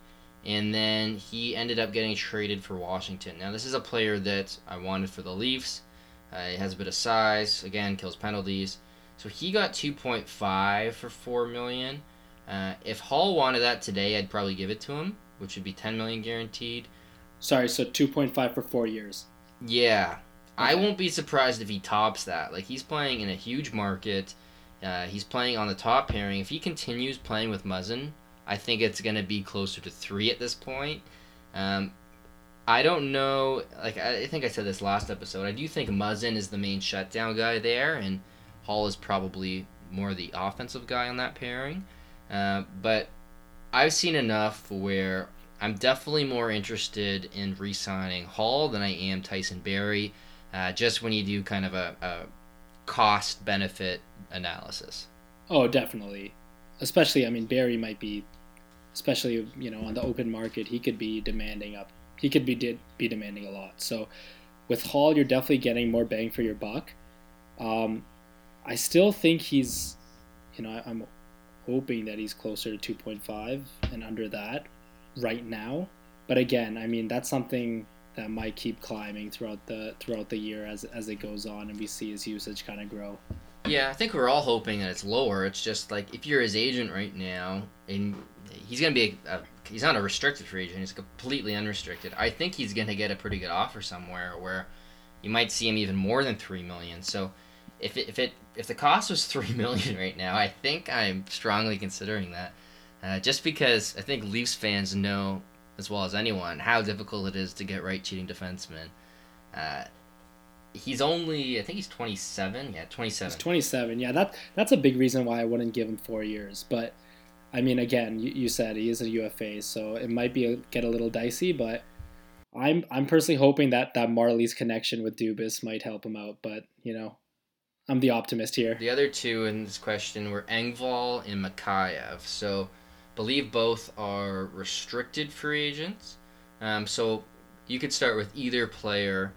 and then he ended up getting traded for Washington. Now, this is a player that I wanted for the Leafs. Uh, he has a bit of size, again, kills penalties. So he got 2.5 for 4 million. Uh, if Holl wanted that today, I'd probably give it to him which would be 10 million guaranteed. Sorry, so 2.5 for 4 years. Yeah. I won't be surprised if he tops that. Like he's playing in a huge market. Uh, he's playing on the top pairing. If he continues playing with Muzzin, I think it's going to be closer to 3 at this point. Um, I don't know. Like I think I said this last episode. I do think Muzzin is the main shutdown guy there, and Holl is probably more the offensive guy on that pairing. Uh, but I've seen enough where I'm definitely more interested in re-signing Holl than I am Tyson Barrie. Uh, just when you do kind of a, a cost benefit analysis. Oh, definitely. Especially, I mean, Barrie might be, especially you know on the open market, he could be demanding up. He could be did be demanding a lot. So with Holl, you're definitely getting more bang for your buck. Um, I still think he's, you know, I, I'm hoping that he's closer to 2.5 and under that right now. But again, I mean that's something that might keep climbing throughout the throughout the year as as it goes on and we see his usage kind of grow. Yeah, I think we're all hoping that it's lower. It's just like if you're his agent right now, and he's gonna be a, a he's not a restricted free agent; he's completely unrestricted. I think he's gonna get a pretty good offer somewhere where you might see him even more than three million. So if it, if it if the cost was *laughs* three million right now, I think I'm strongly considering that. Uh, just because I think Leafs fans know as well as anyone how difficult it is to get right cheating defensemen. Uh, he's only I think he's 27. Yeah, 27. He's 27. Yeah, that that's a big reason why I wouldn't give him four years. But I mean, again, you, you said he is a UFA, so it might be a, get a little dicey. But I'm I'm personally hoping that that Marlies connection with Dubas might help him out. But you know, I'm the optimist here. The other two in this question were Engvall and Mikheyev. So, believe both are restricted free agents. Um, so you could start with either player.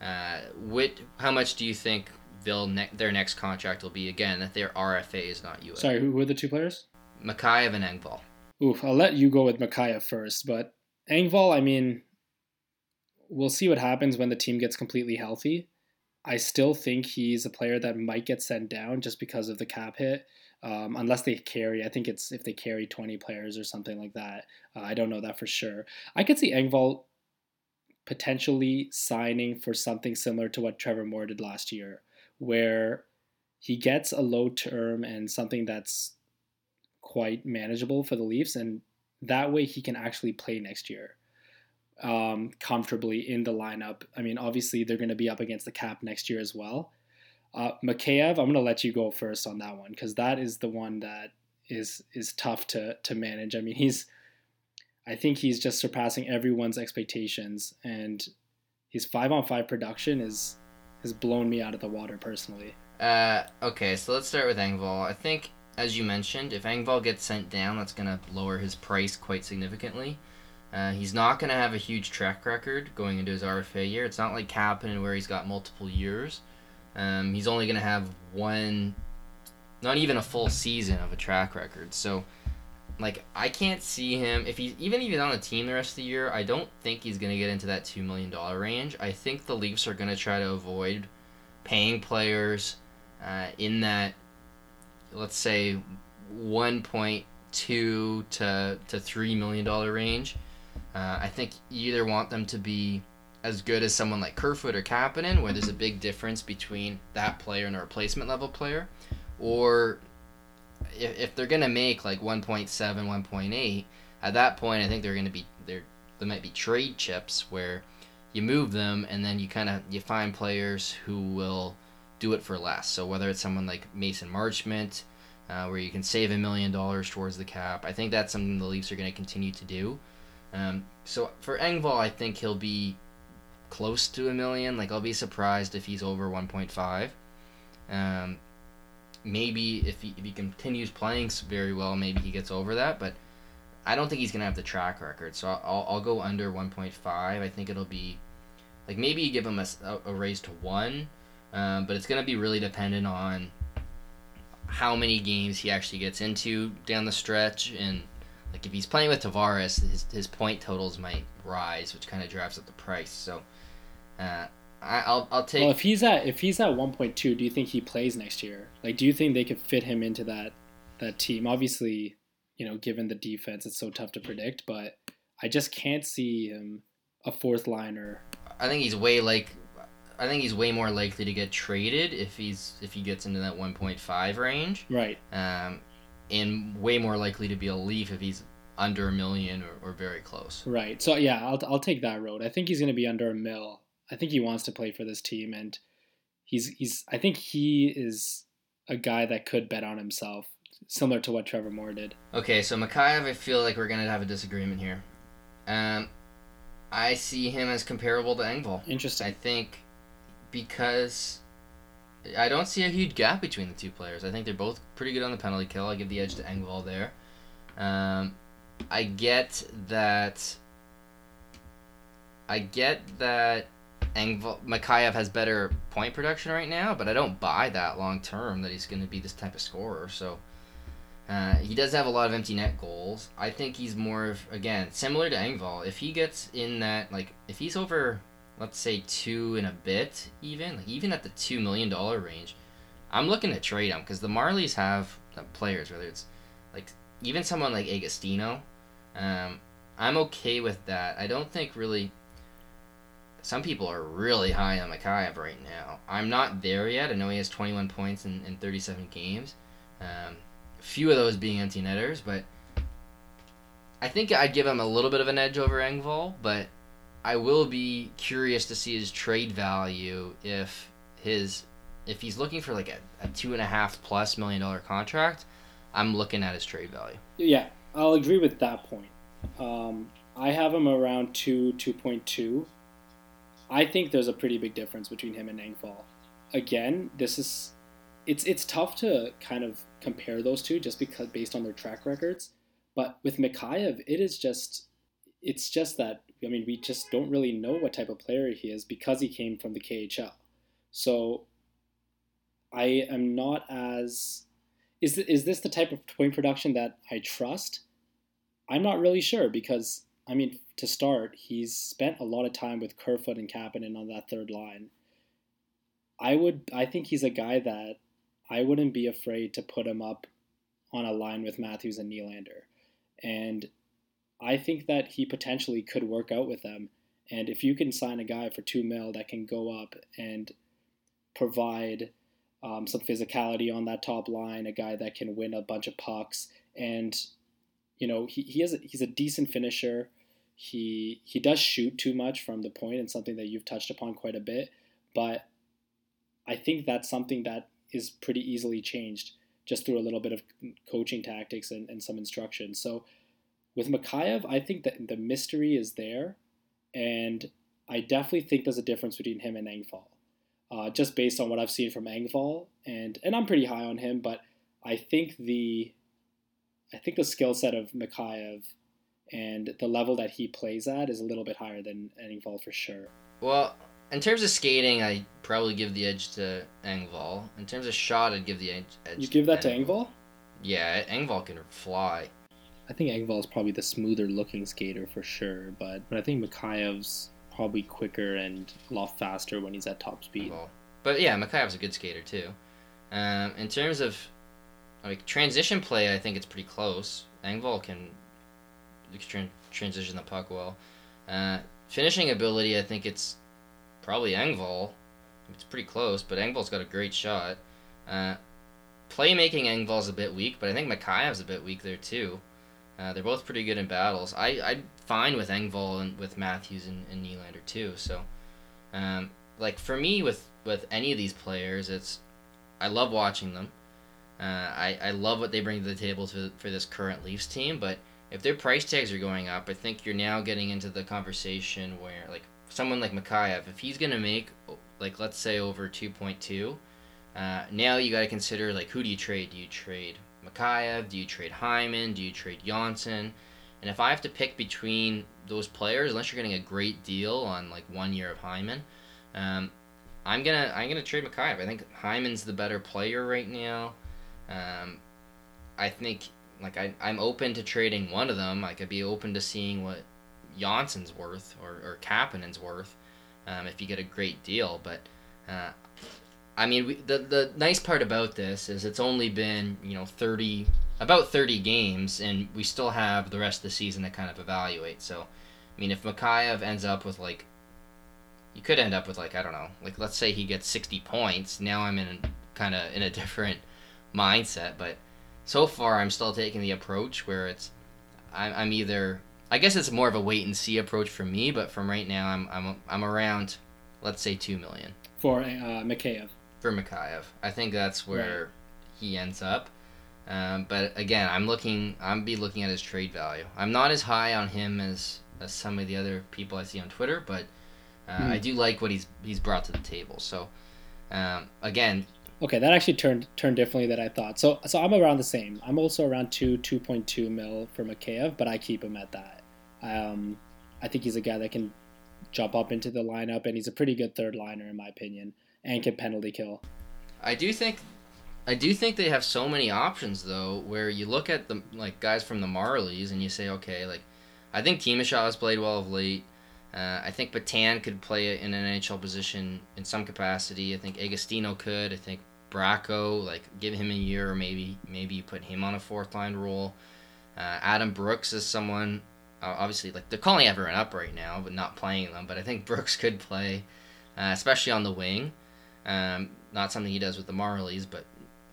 Uh, what? How much do you think they'll ne- their next contract will be? Again, that their RFA is not UFA. Sorry, who, are the two players? Mikheyev and Engvall. Oof, I'll let you go with Mikheyev first, but Engvall, I mean, we'll see what happens when the team gets completely healthy. I still think he's a player that might get sent down just because of the cap hit. Um, unless they carry, I think it's if they carry 20 players or something like that. Uh, I don't know that for sure. I could see Engvall potentially signing for something similar to what Trevor Moore did last year, where he gets a low term and something that's quite manageable for the Leafs, and that way he can actually play next year um, comfortably in the lineup. I mean, obviously they're going to be up against the cap next year as well. Uh, Mikheyev, I'm going to let you go first on that one because that is the one that is is tough to to manage. I mean, he's I think he's just surpassing everyone's expectations, and his five on five production is has blown me out of the water personally. Uh, okay, so let's start with Engvall. I think, as you mentioned, if Engvall gets sent down, that's going to lower his price quite significantly. Uh, he's not going to have a huge track record going into his RFA year. It's not like Kapanen where he's got multiple years. Um, he's only going to have one, not even a full season of a track record. So, like, I can't see him if he's even he's on the team the rest of the year. I don't think he's going to get into that two million dollar range. I think the Leafs are going to try to avoid paying players uh, in that, let's say, one point two to to three million dollar range. Uh, I think you either want them to be as good as someone like Kerfoot or Kapanen, where there's a big difference between that player and a replacement level player, or if, if they're gonna make like 1.7, 1.8, at that point I think they're gonna be there. There might be trade chips where you move them and then you kind of you find players who will do it for less. So whether it's someone like Mason Marchment, uh, where you can save a million dollars towards the cap, I think that's something the Leafs are going to continue to do. Um, so for Engvall, I think he'll be close to a million. Like I'll be surprised if he's over 1.5. Um, maybe if he if he continues playing very well, maybe he gets over that. But I don't think he's gonna have the track record. So I'll I'll go under 1.5. I think it'll be like maybe you give him a, a raise to one, um, but it's gonna be really dependent on how many games he actually gets into down the stretch and like if he's playing with Tavares, his his point totals might rise, which kind of drives up the price. So, uh, I, I'll I'll take. Well, if he's at if he's at one point two, do you think he plays next year? Like, do you think they could fit him into that that team? Obviously, you know, given the defense, it's so tough to predict. But I just can't see him a fourth liner. I think he's way like. I think he's way more likely to get traded if he's if he gets into that 1.5 range. Right. Um, and way more likely to be a Leaf if he's under a million or, or very close. Right. So yeah, I'll I'll take that road. I think he's going to be under a mill. I think he wants to play for this team, and he's he's. I think he is a guy that could bet on himself, similar to what Trevor Moore did. Okay, so Mikheyev, I feel like we're gonna have a disagreement here. Um, I see him as comparable to Engvall. Interesting. I think because I don't see a huge gap between the two players. I think they're both pretty good on the penalty kill. I give the edge to Engvall there. Um, I get that. I get that Engvall Mikheyev has better point production right now, but I don't buy that long term that he's going to be this type of scorer. So Uh, he does have a lot of empty net goals. I think he's more of again similar to Engvall. If he gets in that like if he's over, let's say two and a bit, even like even at the two million dollar range, I'm looking to trade him because the Marlies have the players whether it's like even someone like Agostino. Um, I'm okay with that. I don't think really. Some people are really high on Mikheyev right now. I'm not there yet. I know he has 21 points in, in 37 games. Um, few of those being empty netters, but I think I'd give him a little bit of an edge over Engvall, but I will be curious to see his trade value if his if he's looking for like a, a two and a half plus million dollar contract, I'm looking at his trade value. Yeah, I'll agree with that point. Um, I have him around two, two point two. I think there's a pretty big difference between him and Engvall. Again, this is it's it's tough to kind of compare those two just because based on their track records. But with Mikheyev, it is just it's just that I mean we just don't really know what type of player he is because he came from the KHL. So I am not as is th- is this the type of point production that I trust? I'm not really sure because I mean to start, he's spent a lot of time with Kerfoot and Kapanen on that third line. I would I think he's a guy that I wouldn't be afraid to put him up on a line with Matthews and Nylander. And I think that he potentially could work out with them. And if you can sign a guy for two mil that can go up and provide um, some physicality on that top line, a guy that can win a bunch of pucks, and you know he, he has a, he's a decent finisher. He he does shoot too much from the point, and something that you've touched upon quite a bit. But I think that's something that is pretty easily changed just through a little bit of coaching tactics and, and some instruction. So with Mikheyev, I think that the mystery is there, and I definitely think there's a difference between him and Engvall, uh, just based on what I've seen from Engvall, and and I'm pretty high on him, but I think the I think the skill set of Mikheyev and the level that he plays at is a little bit higher than Engvall for sure. Well, in terms of skating, I probably give the edge to Engvall. In terms of shot, I'd give the edge. edge You give that to Engvall? Yeah, Engvall can fly. I think Engvall is probably the smoother looking skater for sure, but, but I think Mikheyev's probably quicker and a lot faster when he's at top speed. But yeah, Mikheyev's a good skater too. Um, in terms of like transition play, I think it's pretty close. Engvall can transition the puck well. Uh, finishing ability, I think it's probably Engvall. It's pretty close, but Engvall's got a great shot. Uh, playmaking Engvall's a bit weak, but I think Mikheyev's a bit weak there too. Uh, they're both pretty good in battles. I I'm fine with Engvall and with Matthews and, and Nylander too. So, um, like for me with with any of these players, it's I love watching them. Uh, I I love what they bring to the table for for this current Leafs team, but if their price tags are going up, I think you're now getting into the conversation where like someone like Mikheyev, if he's gonna make like let's say over two point two, uh, now you got to consider like who do you trade? Do you trade Mikheyev? Do you trade Hyman? Do you trade Johnsson? And if I have to pick between those players, unless you're getting a great deal on like one year of Hyman, um, I'm gonna I'm gonna trade Mikheyev. I think Hyman's the better player right now. Um, I think like I I'm open to trading one of them. I could be open to seeing what Johnsson's worth or, or Kapanen's worth um, if you get a great deal. But uh, I mean, we, the the nice part about this is it's only been you know thirty about thirty games, and we still have the rest of the season to kind of evaluate. So, I mean, if Mikheyev ends up with like, you could end up with like I don't know, like let's say he gets sixty points. Now I'm in kind of in a *laughs* different mindset, but so far I'm still taking the approach where it's I'm, I'm either I guess it's more of a wait and see approach for me, but from right now, I'm I'm I'm around, let's say two million for uh, Mikheyev. For Mikheyev, I think that's where right. he ends up. Um, but again, I'm looking. I'm be looking at his trade value. I'm not as high on him as, as some of the other people I see on Twitter, but uh, hmm. I do like what he's he's brought to the table. So um, again, Okay, that actually turned turned differently than I thought. So so I'm around the same. I'm also around two two point two mil for Mikheyev, but I keep him at that. Um, I think he's a guy that can jump up into the lineup, and he's a pretty good third liner in my opinion, and can penalty kill. I do think I do think they have so many options though, where you look at the like guys from the Marlies and you say, okay, like I think Timashov has played well of late. Uh, I think Petan could play in an NHL position in some capacity. I think Agostino could. I think Bracco, like give him a year, or maybe maybe you put him on a fourth line role. Uh, Adam Brooks is someone. Uh, obviously, like they're calling everyone up right now, but not playing them. But I think *laughs* Brooks could play, uh, especially on the wing. Um, not something he does with the Marlies, but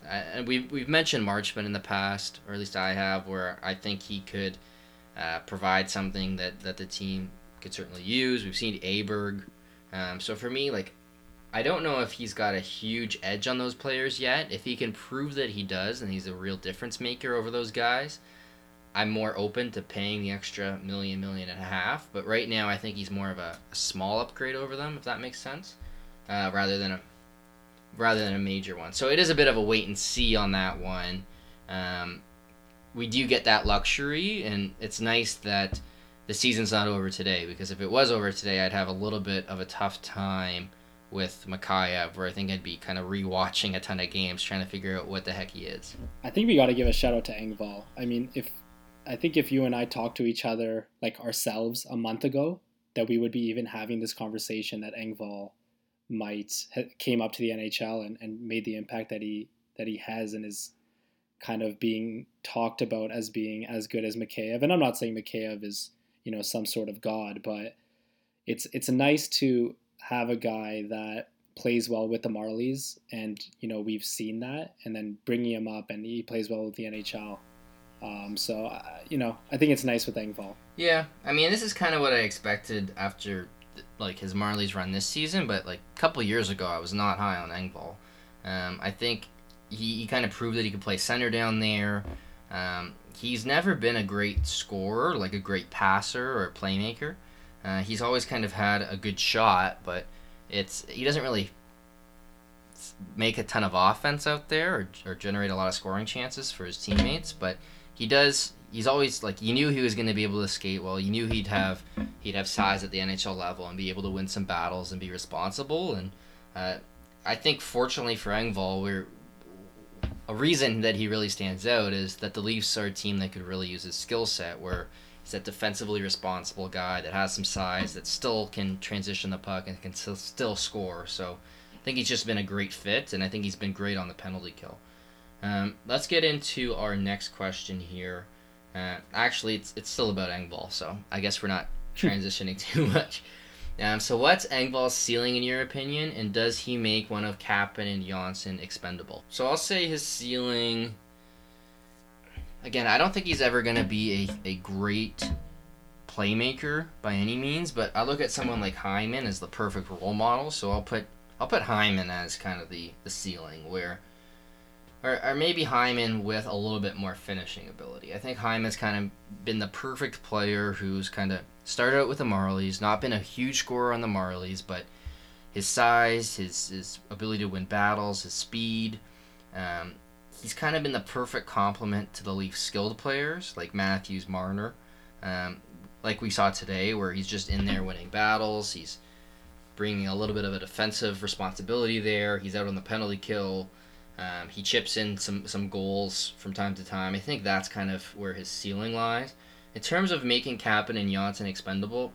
uh, and we've we've mentioned Marchment in the past, or at least I have, where I think he could uh, provide something that that the team could certainly use. We've seen Aberg. Um, so for me, like I don't know if he's got a huge edge on those players yet. If he can prove that he does and he's a real difference maker over those guys, I'm more open to paying the extra million, million and a half. But right now, I think he's more of a, a small upgrade over them, if that makes sense, uh, rather than a rather than a major one. So it is a bit of a wait and see on that one. Um, we do get that luxury, and it's nice that the season's not over today because if it was over today, I'd have a little bit of a tough time with Mikheyev, where I think I'd be kind of rewatching a ton of games trying to figure out what the heck he is. I think we got to give a shout out to Engvall. I mean, if I think if you and I talked to each other like ourselves a month ago, that we would be even having this conversation that Engvall might came up to the NHL and, and made the impact that he that he has and is kind of being talked about as being as good as Mikheyev. And I'm not saying Mikheyev is you know some sort of god, but it's it's nice to have a guy that plays well with the Marlies, and you know we've seen that, and then bringing him up, and he plays well with the NHL. Um, so uh, you know, I think it's nice with Engvall. Yeah, I mean, this is kind of what I expected after like his Marlies run this season, but like a couple years ago, I was not high on Engvall. Um, I think he, he kind of proved that he could play center down there. Um, he's never been a great scorer, like a great passer or playmaker. Uh, he's always kind of had a good shot, but it's he doesn't really make a ton of offense out there or, or generate a lot of scoring chances for his teammates. But he does. He's always like you knew he was going to be able to skate well. You knew he'd have he'd have size at the NHL level and be able to win some battles and be responsible. And uh, I think fortunately for Engvall, we're a reason that he really stands out is that the Leafs are a team that could really use his skill set where He's that defensively responsible guy that has some size that still can transition the puck and can still score. So I think he's just been a great fit, and I think he's been great on the penalty kill. Um, let's get into our next question here. Uh, actually, it's, it's still about Engvall, so I guess we're not transitioning *laughs* too much. Um, so, what's Engvall's ceiling in your opinion, and does he make one of Kapanen and Johnsson expendable? So, I'll say his ceiling again, I don't think he's ever going to be a, a great playmaker by any means, but I look at someone like Hyman as the perfect role model, so I'll put I'll put Hyman as kind of the, the ceiling where or, or maybe Hyman with a little bit more finishing ability. I think Hyman's kind of been the perfect player who's kind of started out with the Marlies, not been a huge scorer on the Marlies, but his size, his his ability to win battles, his speed, um, he's kind of been the perfect complement to the Leafs skilled players like Matthews, Marner, um, like we saw today, where he's just in there winning battles. He's bringing a little bit of a defensive responsibility there. He's out on the penalty kill. Um, he chips in some some goals from time to time. I think that's kind of where his ceiling lies. In terms of making Kapanen and Johnsson expendable,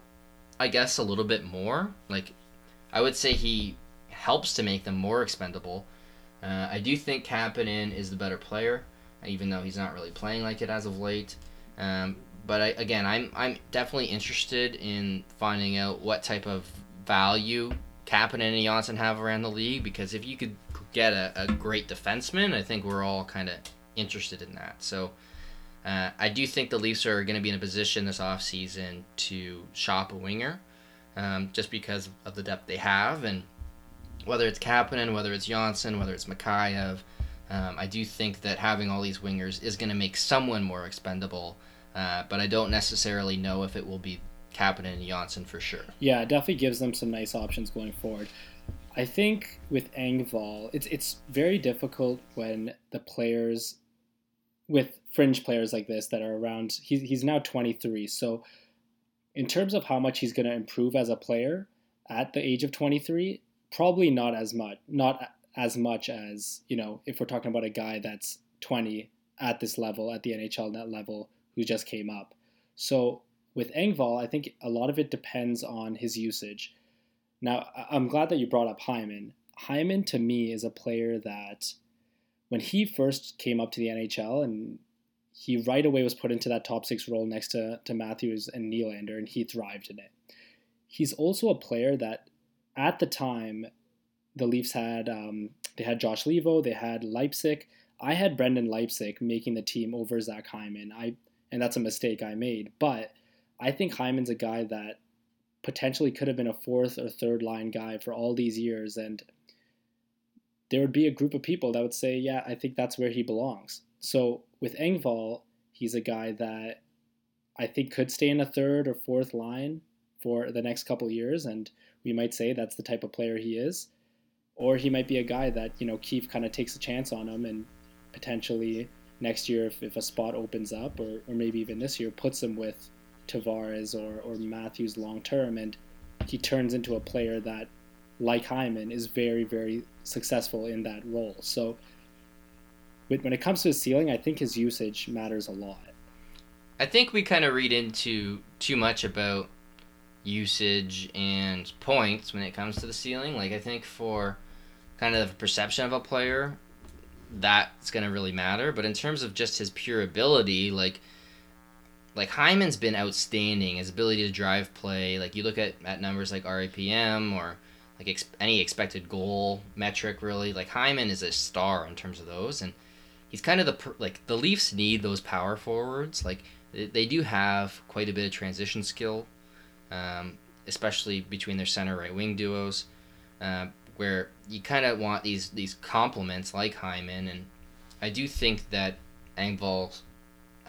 I guess a little bit more. Like, I would say he helps to make them more expendable uh, I do think Kapanen is the better player, even though he's not really playing like it as of late. Um, but I, again, I'm I'm definitely interested in finding out what type of value Kapanen and Johnsson have around the league because if you could get a, a great defenseman, I think we're all kind of interested in that. So uh, I do think the Leafs are going to be in a position this offseason to shop a winger um, just because of the depth they have and whether it's Kapanen, whether it's Johnsson, whether it's Mikheyev, um, I do think that having all these wingers is going to make someone more expendable, uh, but I don't necessarily know if it will be Kapanen and Johnsson for sure. Yeah, it definitely gives them some nice options going forward. I think with Engvall, it's it's very difficult when the players, with fringe players like this that are around. He's he's now 23, so in terms of how much he's going to improve as a player at the age of 23, probably not as much, not as much as you know if we're talking about a guy that's 20 at this level at the NHL net level who just came up. So with Engvall, I think a lot of it depends on his usage. Now, I'm glad that you brought up Hyman. Hyman to me is a player that when he first came up to the NHL and he right away was put into that top six role next to, to Matthews and Nylander, and he thrived in it. He's also a player that at the time the Leafs had um, they had Josh Leivo, they had Leipsic. I had Brendan Leipsic making the team over Zach Hyman. I and that's a mistake I made. But I think Hyman's a guy that potentially could have been a fourth or third line guy for all these years and there would be a group of people that would say, yeah, I think that's where he belongs. So with Engvall, he's a guy that I think could stay in a third or fourth line for the next couple years, and we might say that's the type of player he is. Or he might be a guy that, you know, Keefe kind of takes a chance on him and potentially next year, if, if a spot opens up, or, or maybe even this year, puts him with Tavares or, or Matthews long term, and he turns into a player that, like Hyman, is very, very successful in that role. So when it comes to his ceiling, I think his usage matters a lot. I think we kind of read into too much about usage and points when it comes to the ceiling. Like I think for kind of the perception of a player, that's going to really matter. But in terms of just his pure ability, like like Hyman's been outstanding. His ability to drive play, like you look at, at numbers like RAPM or like ex- any expected goal metric, really. Like Hyman is a star in terms of those, and he's kind of the like the Leafs need those power forwards. Like they, they do have quite a bit of transition skill, um, especially between their center right wing duos, uh, where you kind of want these these complements like Hyman, and I do think that Engvall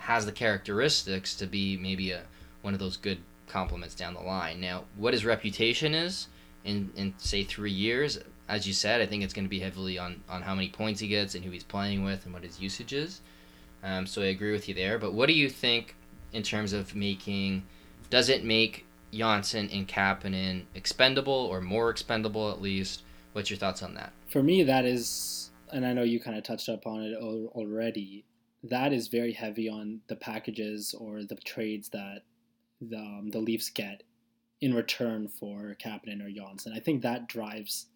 has the characteristics to be maybe a one of those good complements down the line. Now, what his reputation is in in say three years, as you said, I think it's going to be heavily on, on how many points he gets and who he's playing with and what his usage is. Um, so I agree with you there. But what do you think in terms of making? Does it make Johnsson and Kapanen expendable or more expendable at least? What's your thoughts on that? For me, that is, and I know you kind of touched upon it already. That is very heavy on the packages or the trades that the, um, the Leafs get in return for Kapanen or Johnsson. I think that drives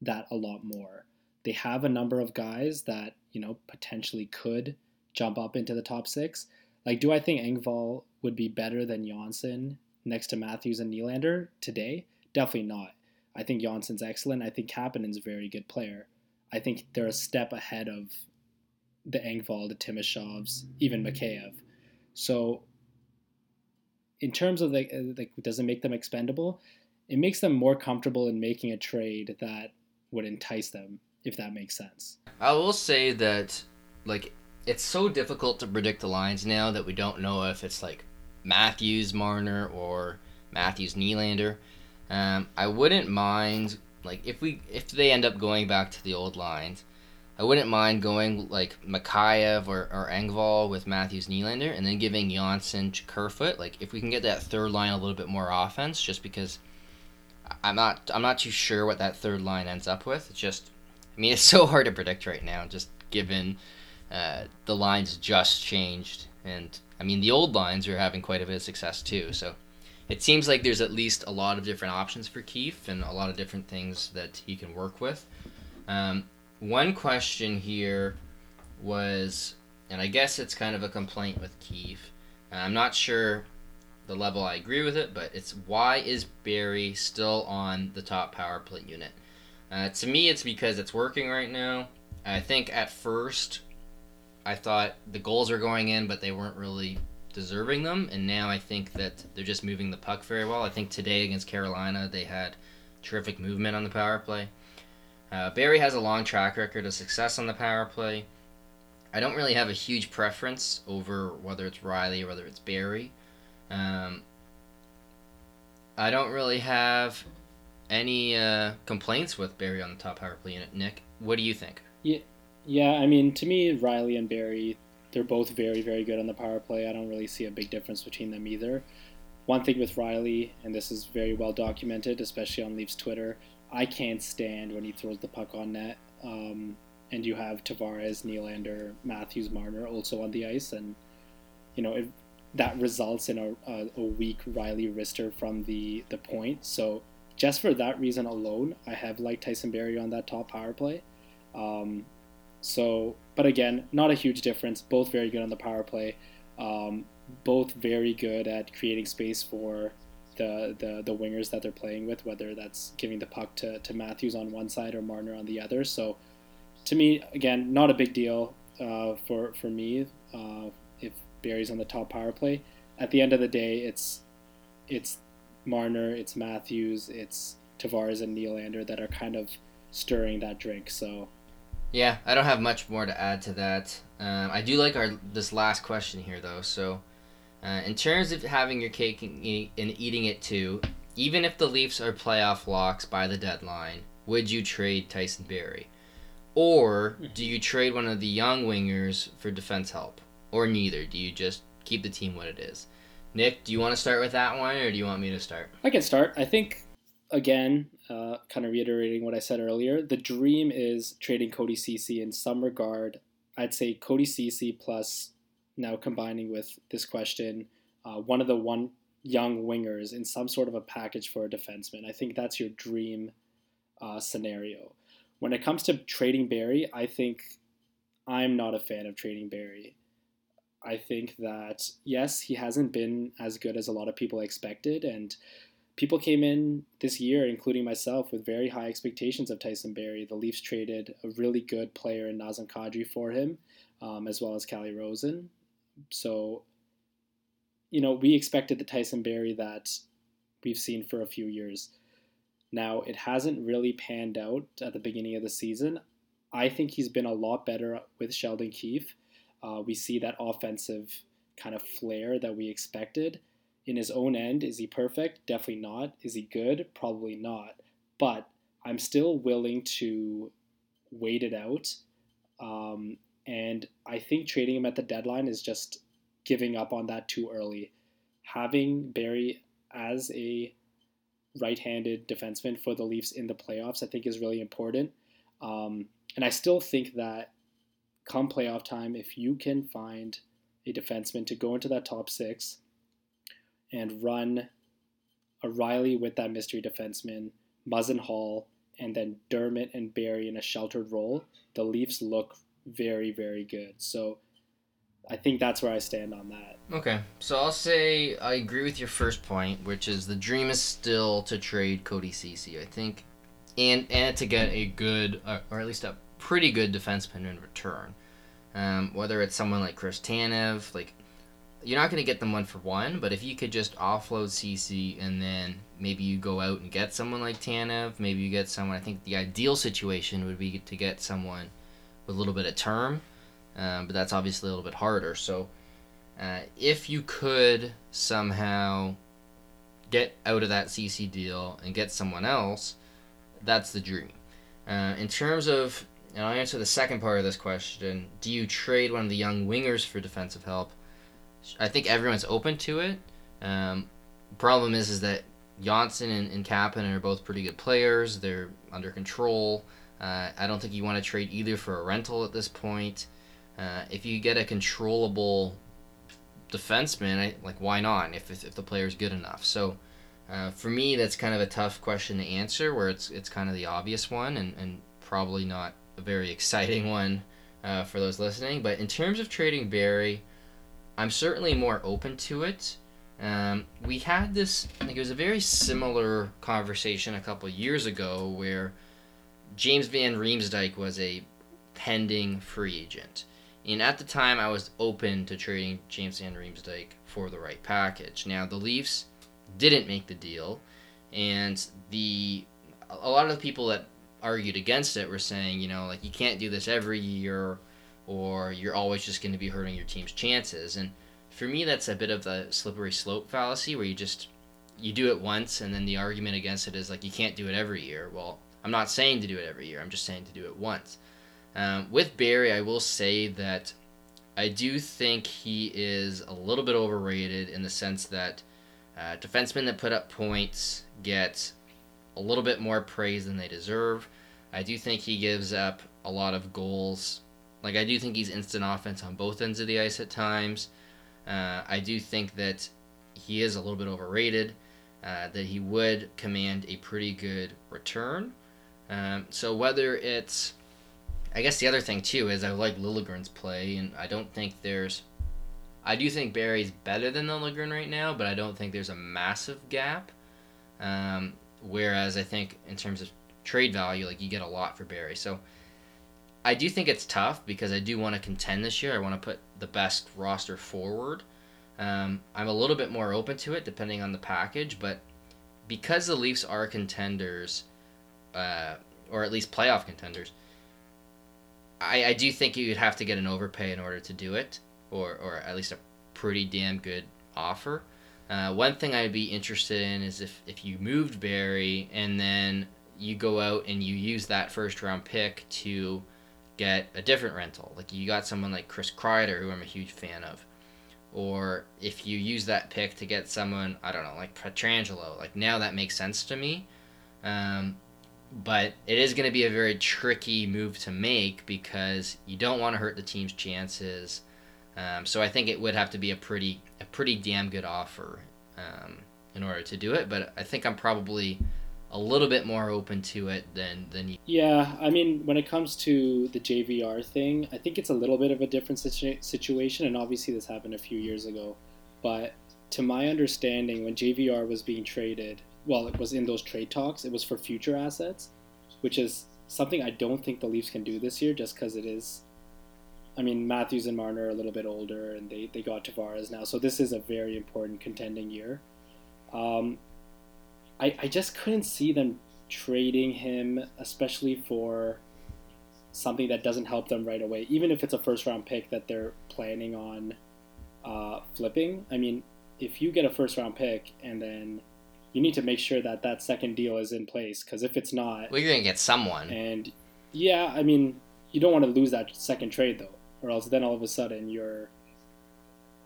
that a lot more. They have a number of guys that, you know, potentially could jump up into the top six. Like, do I think Engvall would be better than Johnsson next to Matthews and Nylander today? Definitely not. I think Johnsson's excellent. I think Kapanen's a very good player. I think they're a step ahead of the Engvall, the Timashovs, even Mikheyev. So, in terms of like, like, does it make them expendable? It makes them more comfortable in making a trade that would entice them, if that makes sense. I will say that, like, it's so difficult to predict the lines now that we don't know if it's like Matthews Marner or Matthews Nylander. Um, I wouldn't mind like if we if they end up going back to the old lines, I wouldn't mind going like Mikheyev or, or Engvall with Matthews Nylander and then giving Johnsson Kerfoot. Like if we can get that third line a little bit more offense, just because I'm not I'm not too sure what that third line ends up with. It's just I mean *laughs* it's so hard to predict right now, just given uh, the lines just changed, and I mean the old lines are having quite a bit of success too. So it seems like there's at least a lot of different options for Keefe and a lot of different things that he can work with. Um, one question here was, and I guess it's kind of a complaint with Keefe. I'm not sure the level I agree with it, but it's why is Barrie still on the top power play unit? Uh, to me, it's because it's working right now. I think at first I thought the goals were going in, but they weren't really deserving them, and now I think that they're just moving the puck very well. I think today against Carolina they had terrific movement on the power play. Uh, Barrie has a long track record of success on the power play. I don't really have a huge preference over whether it's Rielly or whether it's Barrie. Um, I don't really have any uh, complaints with Barrie on the top power play unit. Nick, what do you think? Yeah, yeah. I mean, to me, Rielly and Barrie, they're both very, very good on the power play. I don't really see a big difference between them either. One thing with Rielly, and this is very well documented, especially on Leafs Twitter, I can't stand when he throws the puck on net. Um, and you have Tavares, Nylander, Matthews, Marner also on the ice, and you know it, that results in a, a, a weak Rielly wrister from the the point. So just for that reason alone, I have liked Tyson Barrie on that top power play. Um, so, but again, not a huge difference. Both very good on the power play. Um, both very good at creating space for the, the the wingers that they're playing with, whether that's giving the puck to, to Matthews on one side or Marner on the other. So, to me, again, not a big deal uh, for for me uh, if Barrie's on the top power play. At the end of the day, it's it's Marner, it's Matthews, it's Tavares and Nylander that are kind of stirring that drink. So. Yeah, I don't have much more to add to that. Um, I do like our this last question here though. So, uh, in terms of having your cake and, and eating it too, even if the Leafs are playoff locks by the deadline, would you trade Tyson Barrie? Or do you trade one of the young wingers for defense help? Or neither? Do you just keep the team what it is? Nick, do you want to start with that one or do you want me to start? I can start. I think, again, uh, kind of reiterating what I said earlier, the dream is trading Cody Ceci in some regard. I'd say Cody Ceci plus now combining with this question, uh, one of the one young wingers in some sort of a package for a defenseman. I think that's your dream uh, scenario. When it comes to trading Barrie, I think I'm not a fan of trading Barrie. I think that yes, he hasn't been as good as a lot of people expected, and people came in this year, including myself, with very high expectations of Tyson Barrie. The Leafs traded a really good player in Nazem Kadri for him, um, as well as Calle Rosen. So, you know, we expected the Tyson Barrie that we've seen for a few years. Now, it hasn't really panned out at the beginning of the season. I think he's been a lot better with Sheldon Keefe. Uh, we see that offensive kind of flair that we expected. In his own end, is he perfect? Definitely not. Is he good? Probably not. But I'm still willing to wait it out. Um, and I think trading him at the deadline is just giving up on that too early. Having Barrie as a right-handed defenseman for the Leafs in the playoffs, I think, is really important. Um, and I still think that come playoff time, if you can find a defenseman to go into that top six and run a Rielly with that mystery defenseman, Muzzin Holl, and then Dermott and Barrie in a sheltered role, the Leafs look very, very good. So I think that's where I stand on that. Okay, so I'll say I agree with your first point, which is the dream is still to trade Cody Ceci. I think, and and to get a good uh, or at least a pretty good defenseman in return. Um, whether it's someone like Chris Tanev, like you're not going to get them one for one, but if you could just offload Ceci and then maybe you go out and get someone like Tanev, maybe you get someone. I think the ideal situation would be to get someone with a little bit of term, um, but that's obviously a little bit harder. So, uh, if you could somehow get out of that Ceci deal and get someone else, that's the dream. Uh, in terms of, and I'll answer the second part of this question: Do you trade one of the young wingers for defensive help? I think everyone's open to it. Um, problem is, is that Johnsson and, and are both pretty good players. They're under control. Uh, I don't think you want to trade either for a rental at this point. Uh, if you get a controllable defenseman, I, like why not? If, if the player's good enough. So uh, for me, that's kind of a tough question to answer. Where it's it's kind of the obvious one, and, and probably not a very *laughs* exciting one uh, for those listening. But in terms of trading Barrie, I'm certainly more open to it. Um, we had this, think it was a very similar conversation a couple years ago where James Van Riemsdyk was a pending free agent. And at the time, I was open to trading James Van Riemsdyk for the right package. Now, the Leafs didn't make the deal, and the a lot of the people that argued against it were saying, you know, like you can't do this every year, or you're always just going to be hurting your team's chances. And for me, that's a bit of the slippery slope fallacy, where you just you do it once, and then the argument against it is like you can't do it every year. Well, I'm not saying to do it every year. I'm just saying to do it once. Um, with Barrie, I will say that I do think he is a little bit overrated in the sense that uh, defensemen that put up points get a little bit more praise than they deserve. I do think he gives up a lot of goals. Like I do think he's instant offense on both ends of the ice at times. Uh, I do think that he is a little bit overrated. Uh, that he would command a pretty good return. Um, so whether it's, I guess the other thing too is I like Liljegren's play, and I don't think there's, I do think Barrie's better than Lilligren right now, but I don't think there's a massive gap. Um, whereas I think in terms of trade value, like you get a lot for Barrie. So I do think it's tough because I do want to contend this year. I want to put the best roster forward. Um, I'm a little bit more open to it depending on the package, but because the Leafs are contenders, uh, or at least playoff contenders, I, I do think you'd have to get an overpay in order to do it, or, or at least a pretty damn good offer. Uh, one thing I'd be interested in is if, if you moved Barrie and then you go out and you use that first round pick to get a different rental. Like you got someone like Chris Kreider, who I'm a huge fan of or if you use that pick to get someone I don't know like Pietrangelo, like now that makes sense to me. Um, but it is going to be a very tricky move to make because you don't want to hurt the team's chances. Um, so I think it would have to be a pretty a pretty damn good offer um, in order to do it. But I think I'm probably a little bit more open to it than than you. Yeah, I mean, when it comes to the JVR thing, I think it's a little bit of a different situ- situation, and obviously this happened a few years ago. But to my understanding, when JVR was being traded, well, it was in those trade talks. It was for future assets, which is something I don't think the Leafs can do this year, just because it is. I mean, Matthews and Marner are a little bit older, and they, they got Tavares now, so this is a very important contending year. Um, I, I just couldn't see them trading him, especially for something that doesn't help them right away, even if it's a first round pick that they're planning on uh, flipping. I mean, if you get a first round pick and then you need to make sure that that second deal is in place because if it's not, well, you're gonna get someone. And yeah, I mean, you don't want to lose that second trade though, or else then all of a sudden you're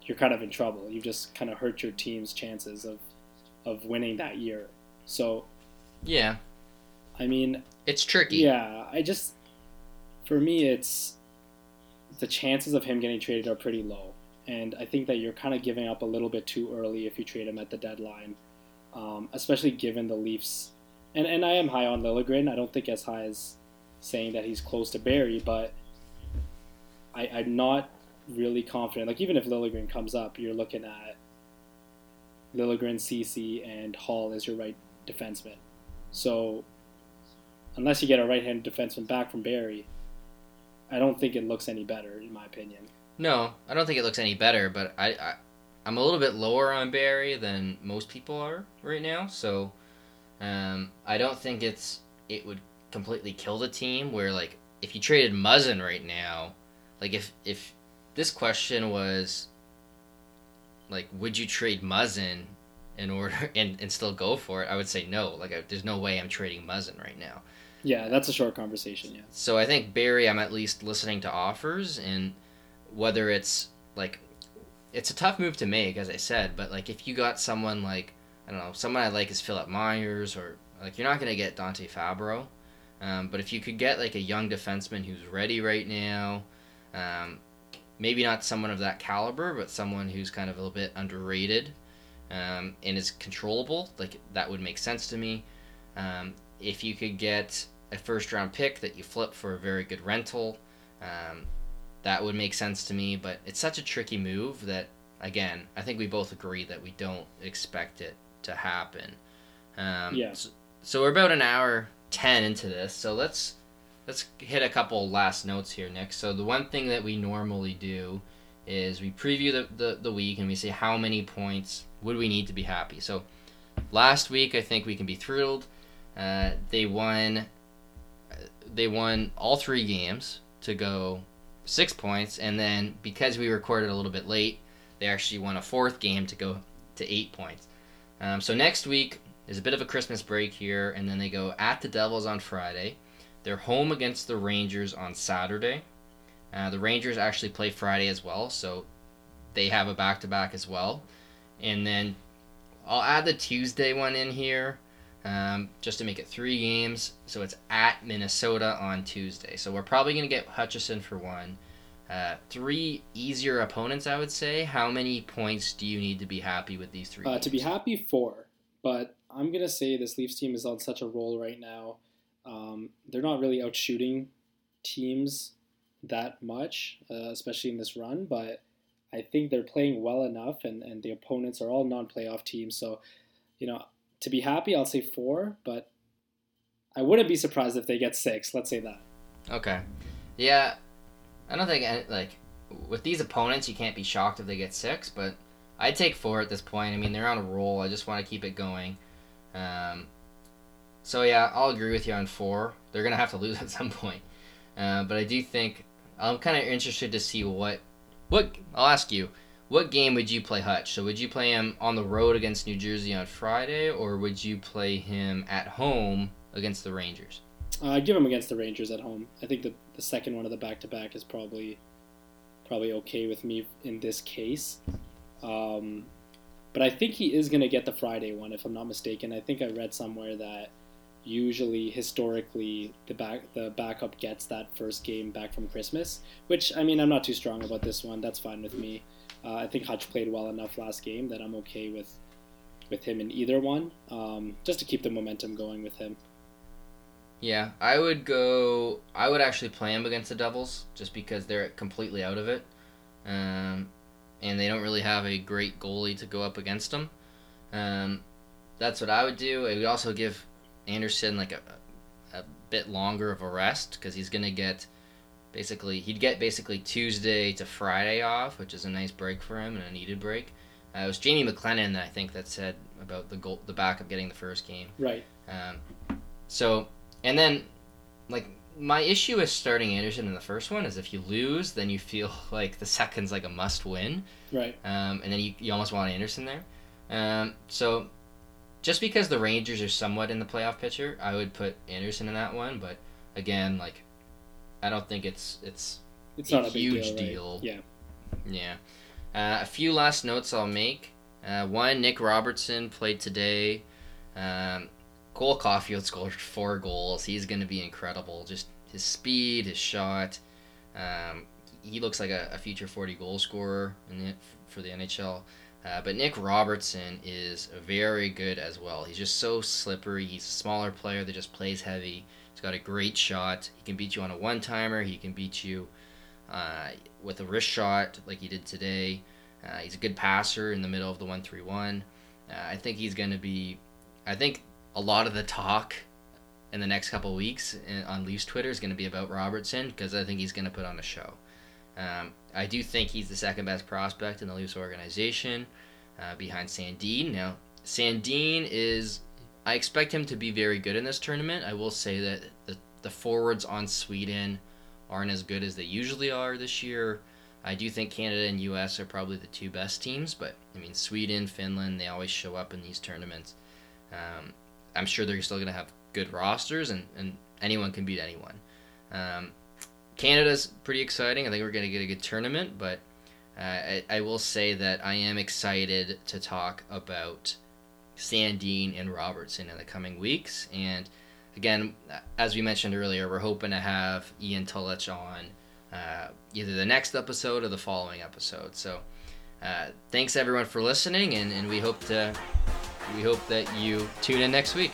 you're kind of in trouble. You just kind of hurt your team's chances of of winning that year. So, yeah. I mean, it's tricky. Yeah, I just for me it's the chances of him getting traded are pretty low. And I think that you're kind of giving up a little bit too early if you trade him at the deadline, um, especially given the Leafs. And, and I am high on Liljegren. I don't think as high as saying that he's close to Barrie, but I, I'm not really confident. Like, even if Liljegren comes up, you're looking at Liljegren, Ceci, and Holl as your right defenseman. So unless you get a right-handed defenseman back from Barrie, I don't think it looks any better, in my opinion. No, I don't think it looks any better, but I, I I'm a little bit lower on Barrie than most people are right now, so um, I don't think it's it would completely kill the team. Where like if you traded Muzzin right now, like if if this question was like would you trade Muzzin in order *laughs* and, and still go for it, I would say no. Like, I, there's no way I'm trading Muzzin right now. Yeah, that's a short conversation. Yeah. So I think Barrie, I'm at least listening to offers, and whether it's like, it's a tough move to make, as I said. But like, if you got someone like, I don't know, someone I like is Philippe Myers, or like, you're not gonna get Dante Fabbro, Um, but if you could get like a young defenseman who's ready right now, um, maybe not someone of that caliber, but someone who's kind of a little bit underrated, um, and is controllable, like that would make sense to me. Um, if you could get a first round pick that you flip for a very good rental, um, that would make sense to me. But it's such a tricky move that, again, I think we both agree that we don't expect it to happen. Um, yeah. So, so we're about an hour ten into this, so let's let's hit a couple last notes here, Nick. So the one thing that we normally do is we preview the, the, the week and we say how many points would we need to be happy. So last week I think we can be thrilled. Uh, they won. They won all three games to go six points, and then because we recorded a little bit late, they actually won a fourth game to go to eight points. Um, so next week is a bit of a Christmas break here, and then they go at the Devils on Friday. They're home against the Rangers on Saturday. Uh, the Rangers actually play Friday as well, so they have a back to back as well. And then I'll add the Tuesday one in here. Um, just to make it three games. So it's at Minnesota on Tuesday. So we're probably going to get Hutchinson for one. Uh, three easier opponents, I would say. How many points do you need to be happy with these three? Uh, to be happy, four. But I'm gonna say this Leafs team is on such a roll right now. Um, they're not really out shooting teams that much, uh, especially in this run. But I think they're playing well enough, and, and the opponents are all non-playoff teams. So, you know, to be happy, I'll say four. But I wouldn't be surprised if they get six. Let's say that. Okay. Yeah, I don't think like with these opponents you can't be shocked if they get six, but I'd take four at this point. I mean they're on a roll. I just want to keep it going. Um, so yeah, I'll agree with you on four. They're gonna have to lose *laughs* at some point, uh, but I do think I'm kind of interested to see what what I'll ask you. What game would you play Hutch? So would you play him on the road against New Jersey on Friday, or would you play him at home against the Rangers? Uh, I'd give him against the Rangers at home. I think the, the second one of the back to back is probably probably okay with me in this case. Um, but I think he is going to get the Friday one, if I'm not mistaken. I think I read somewhere that usually historically the back the backup gets that first game back from Christmas. Which I mean, I'm not too strong about this one. That's fine with me. Uh, I think Hutch played well enough last game that I'm okay with with him in either one, um, just to keep the momentum going with him. Yeah, I would go. I would actually play him against the Devils just because they're completely out of it, um, and they don't really have a great goalie to go up against them. Um, that's what I would do. I would also give Andersen like a, a bit longer of a rest because he's gonna get basically he'd get basically Tuesday to Friday off, which is a nice break for him and a needed break. Uh, it was Jamie McLennan I think that said about the goal, the backup getting the first game. Right. Um, so and then, like, my issue with starting Andersen in the first one is if you lose, then you feel *laughs* like the second's like a must win. Right. Um, and then you, you almost want Andersen there. Um, so just because the Rangers are somewhat in the playoff picture, I would put Andersen in that one. But again, like, I don't think it's it's, It's a not a huge deal. deal. right? Yeah. yeah. Uh, a few last notes I'll make. Uh, one, Nick Robertson played today. Um, Cole Caufield scored four goals. He's going to be incredible. Just his speed, his shot. Um, he looks like a, a future 40 goal scorer in the, for the NHL. Uh, but Nick Robertson is very good as well. He's just so slippery. He's a smaller player that just plays heavy. He's got a great shot. He can beat you on a one timer. He can beat you uh, with a wrist shot like he did today. Uh, he's a good passer in the middle of the one three one. Uh, I think he's going to be. I think a lot of the talk in the next couple weeks on Leafs Twitter is going to be about Robertson because I think he's going to put on a show. Um, I do think he's the second best prospect in the Leafs organization uh, behind Sandin. Now, Sandin is. I expect him to be very good in this tournament. I will say that the, the forwards on Sweden aren't as good as they usually are this year. I do think Canada and US are probably the two best teams, but I mean, Sweden, Finland, they always show up in these tournaments. Um, I'm sure they're still going to have good rosters, and, and anyone can beat anyone. Um, Canada's pretty exciting. I think we're going to get a good tournament, but uh, I, I will say that I am excited to talk about Sandin and Robertson in the coming weeks. And again, as we mentioned earlier, we're hoping to have Ian Tulloch on uh, either the next episode or the following episode. So uh, thanks everyone for listening, and, and we hope to we hope that you tune in next week.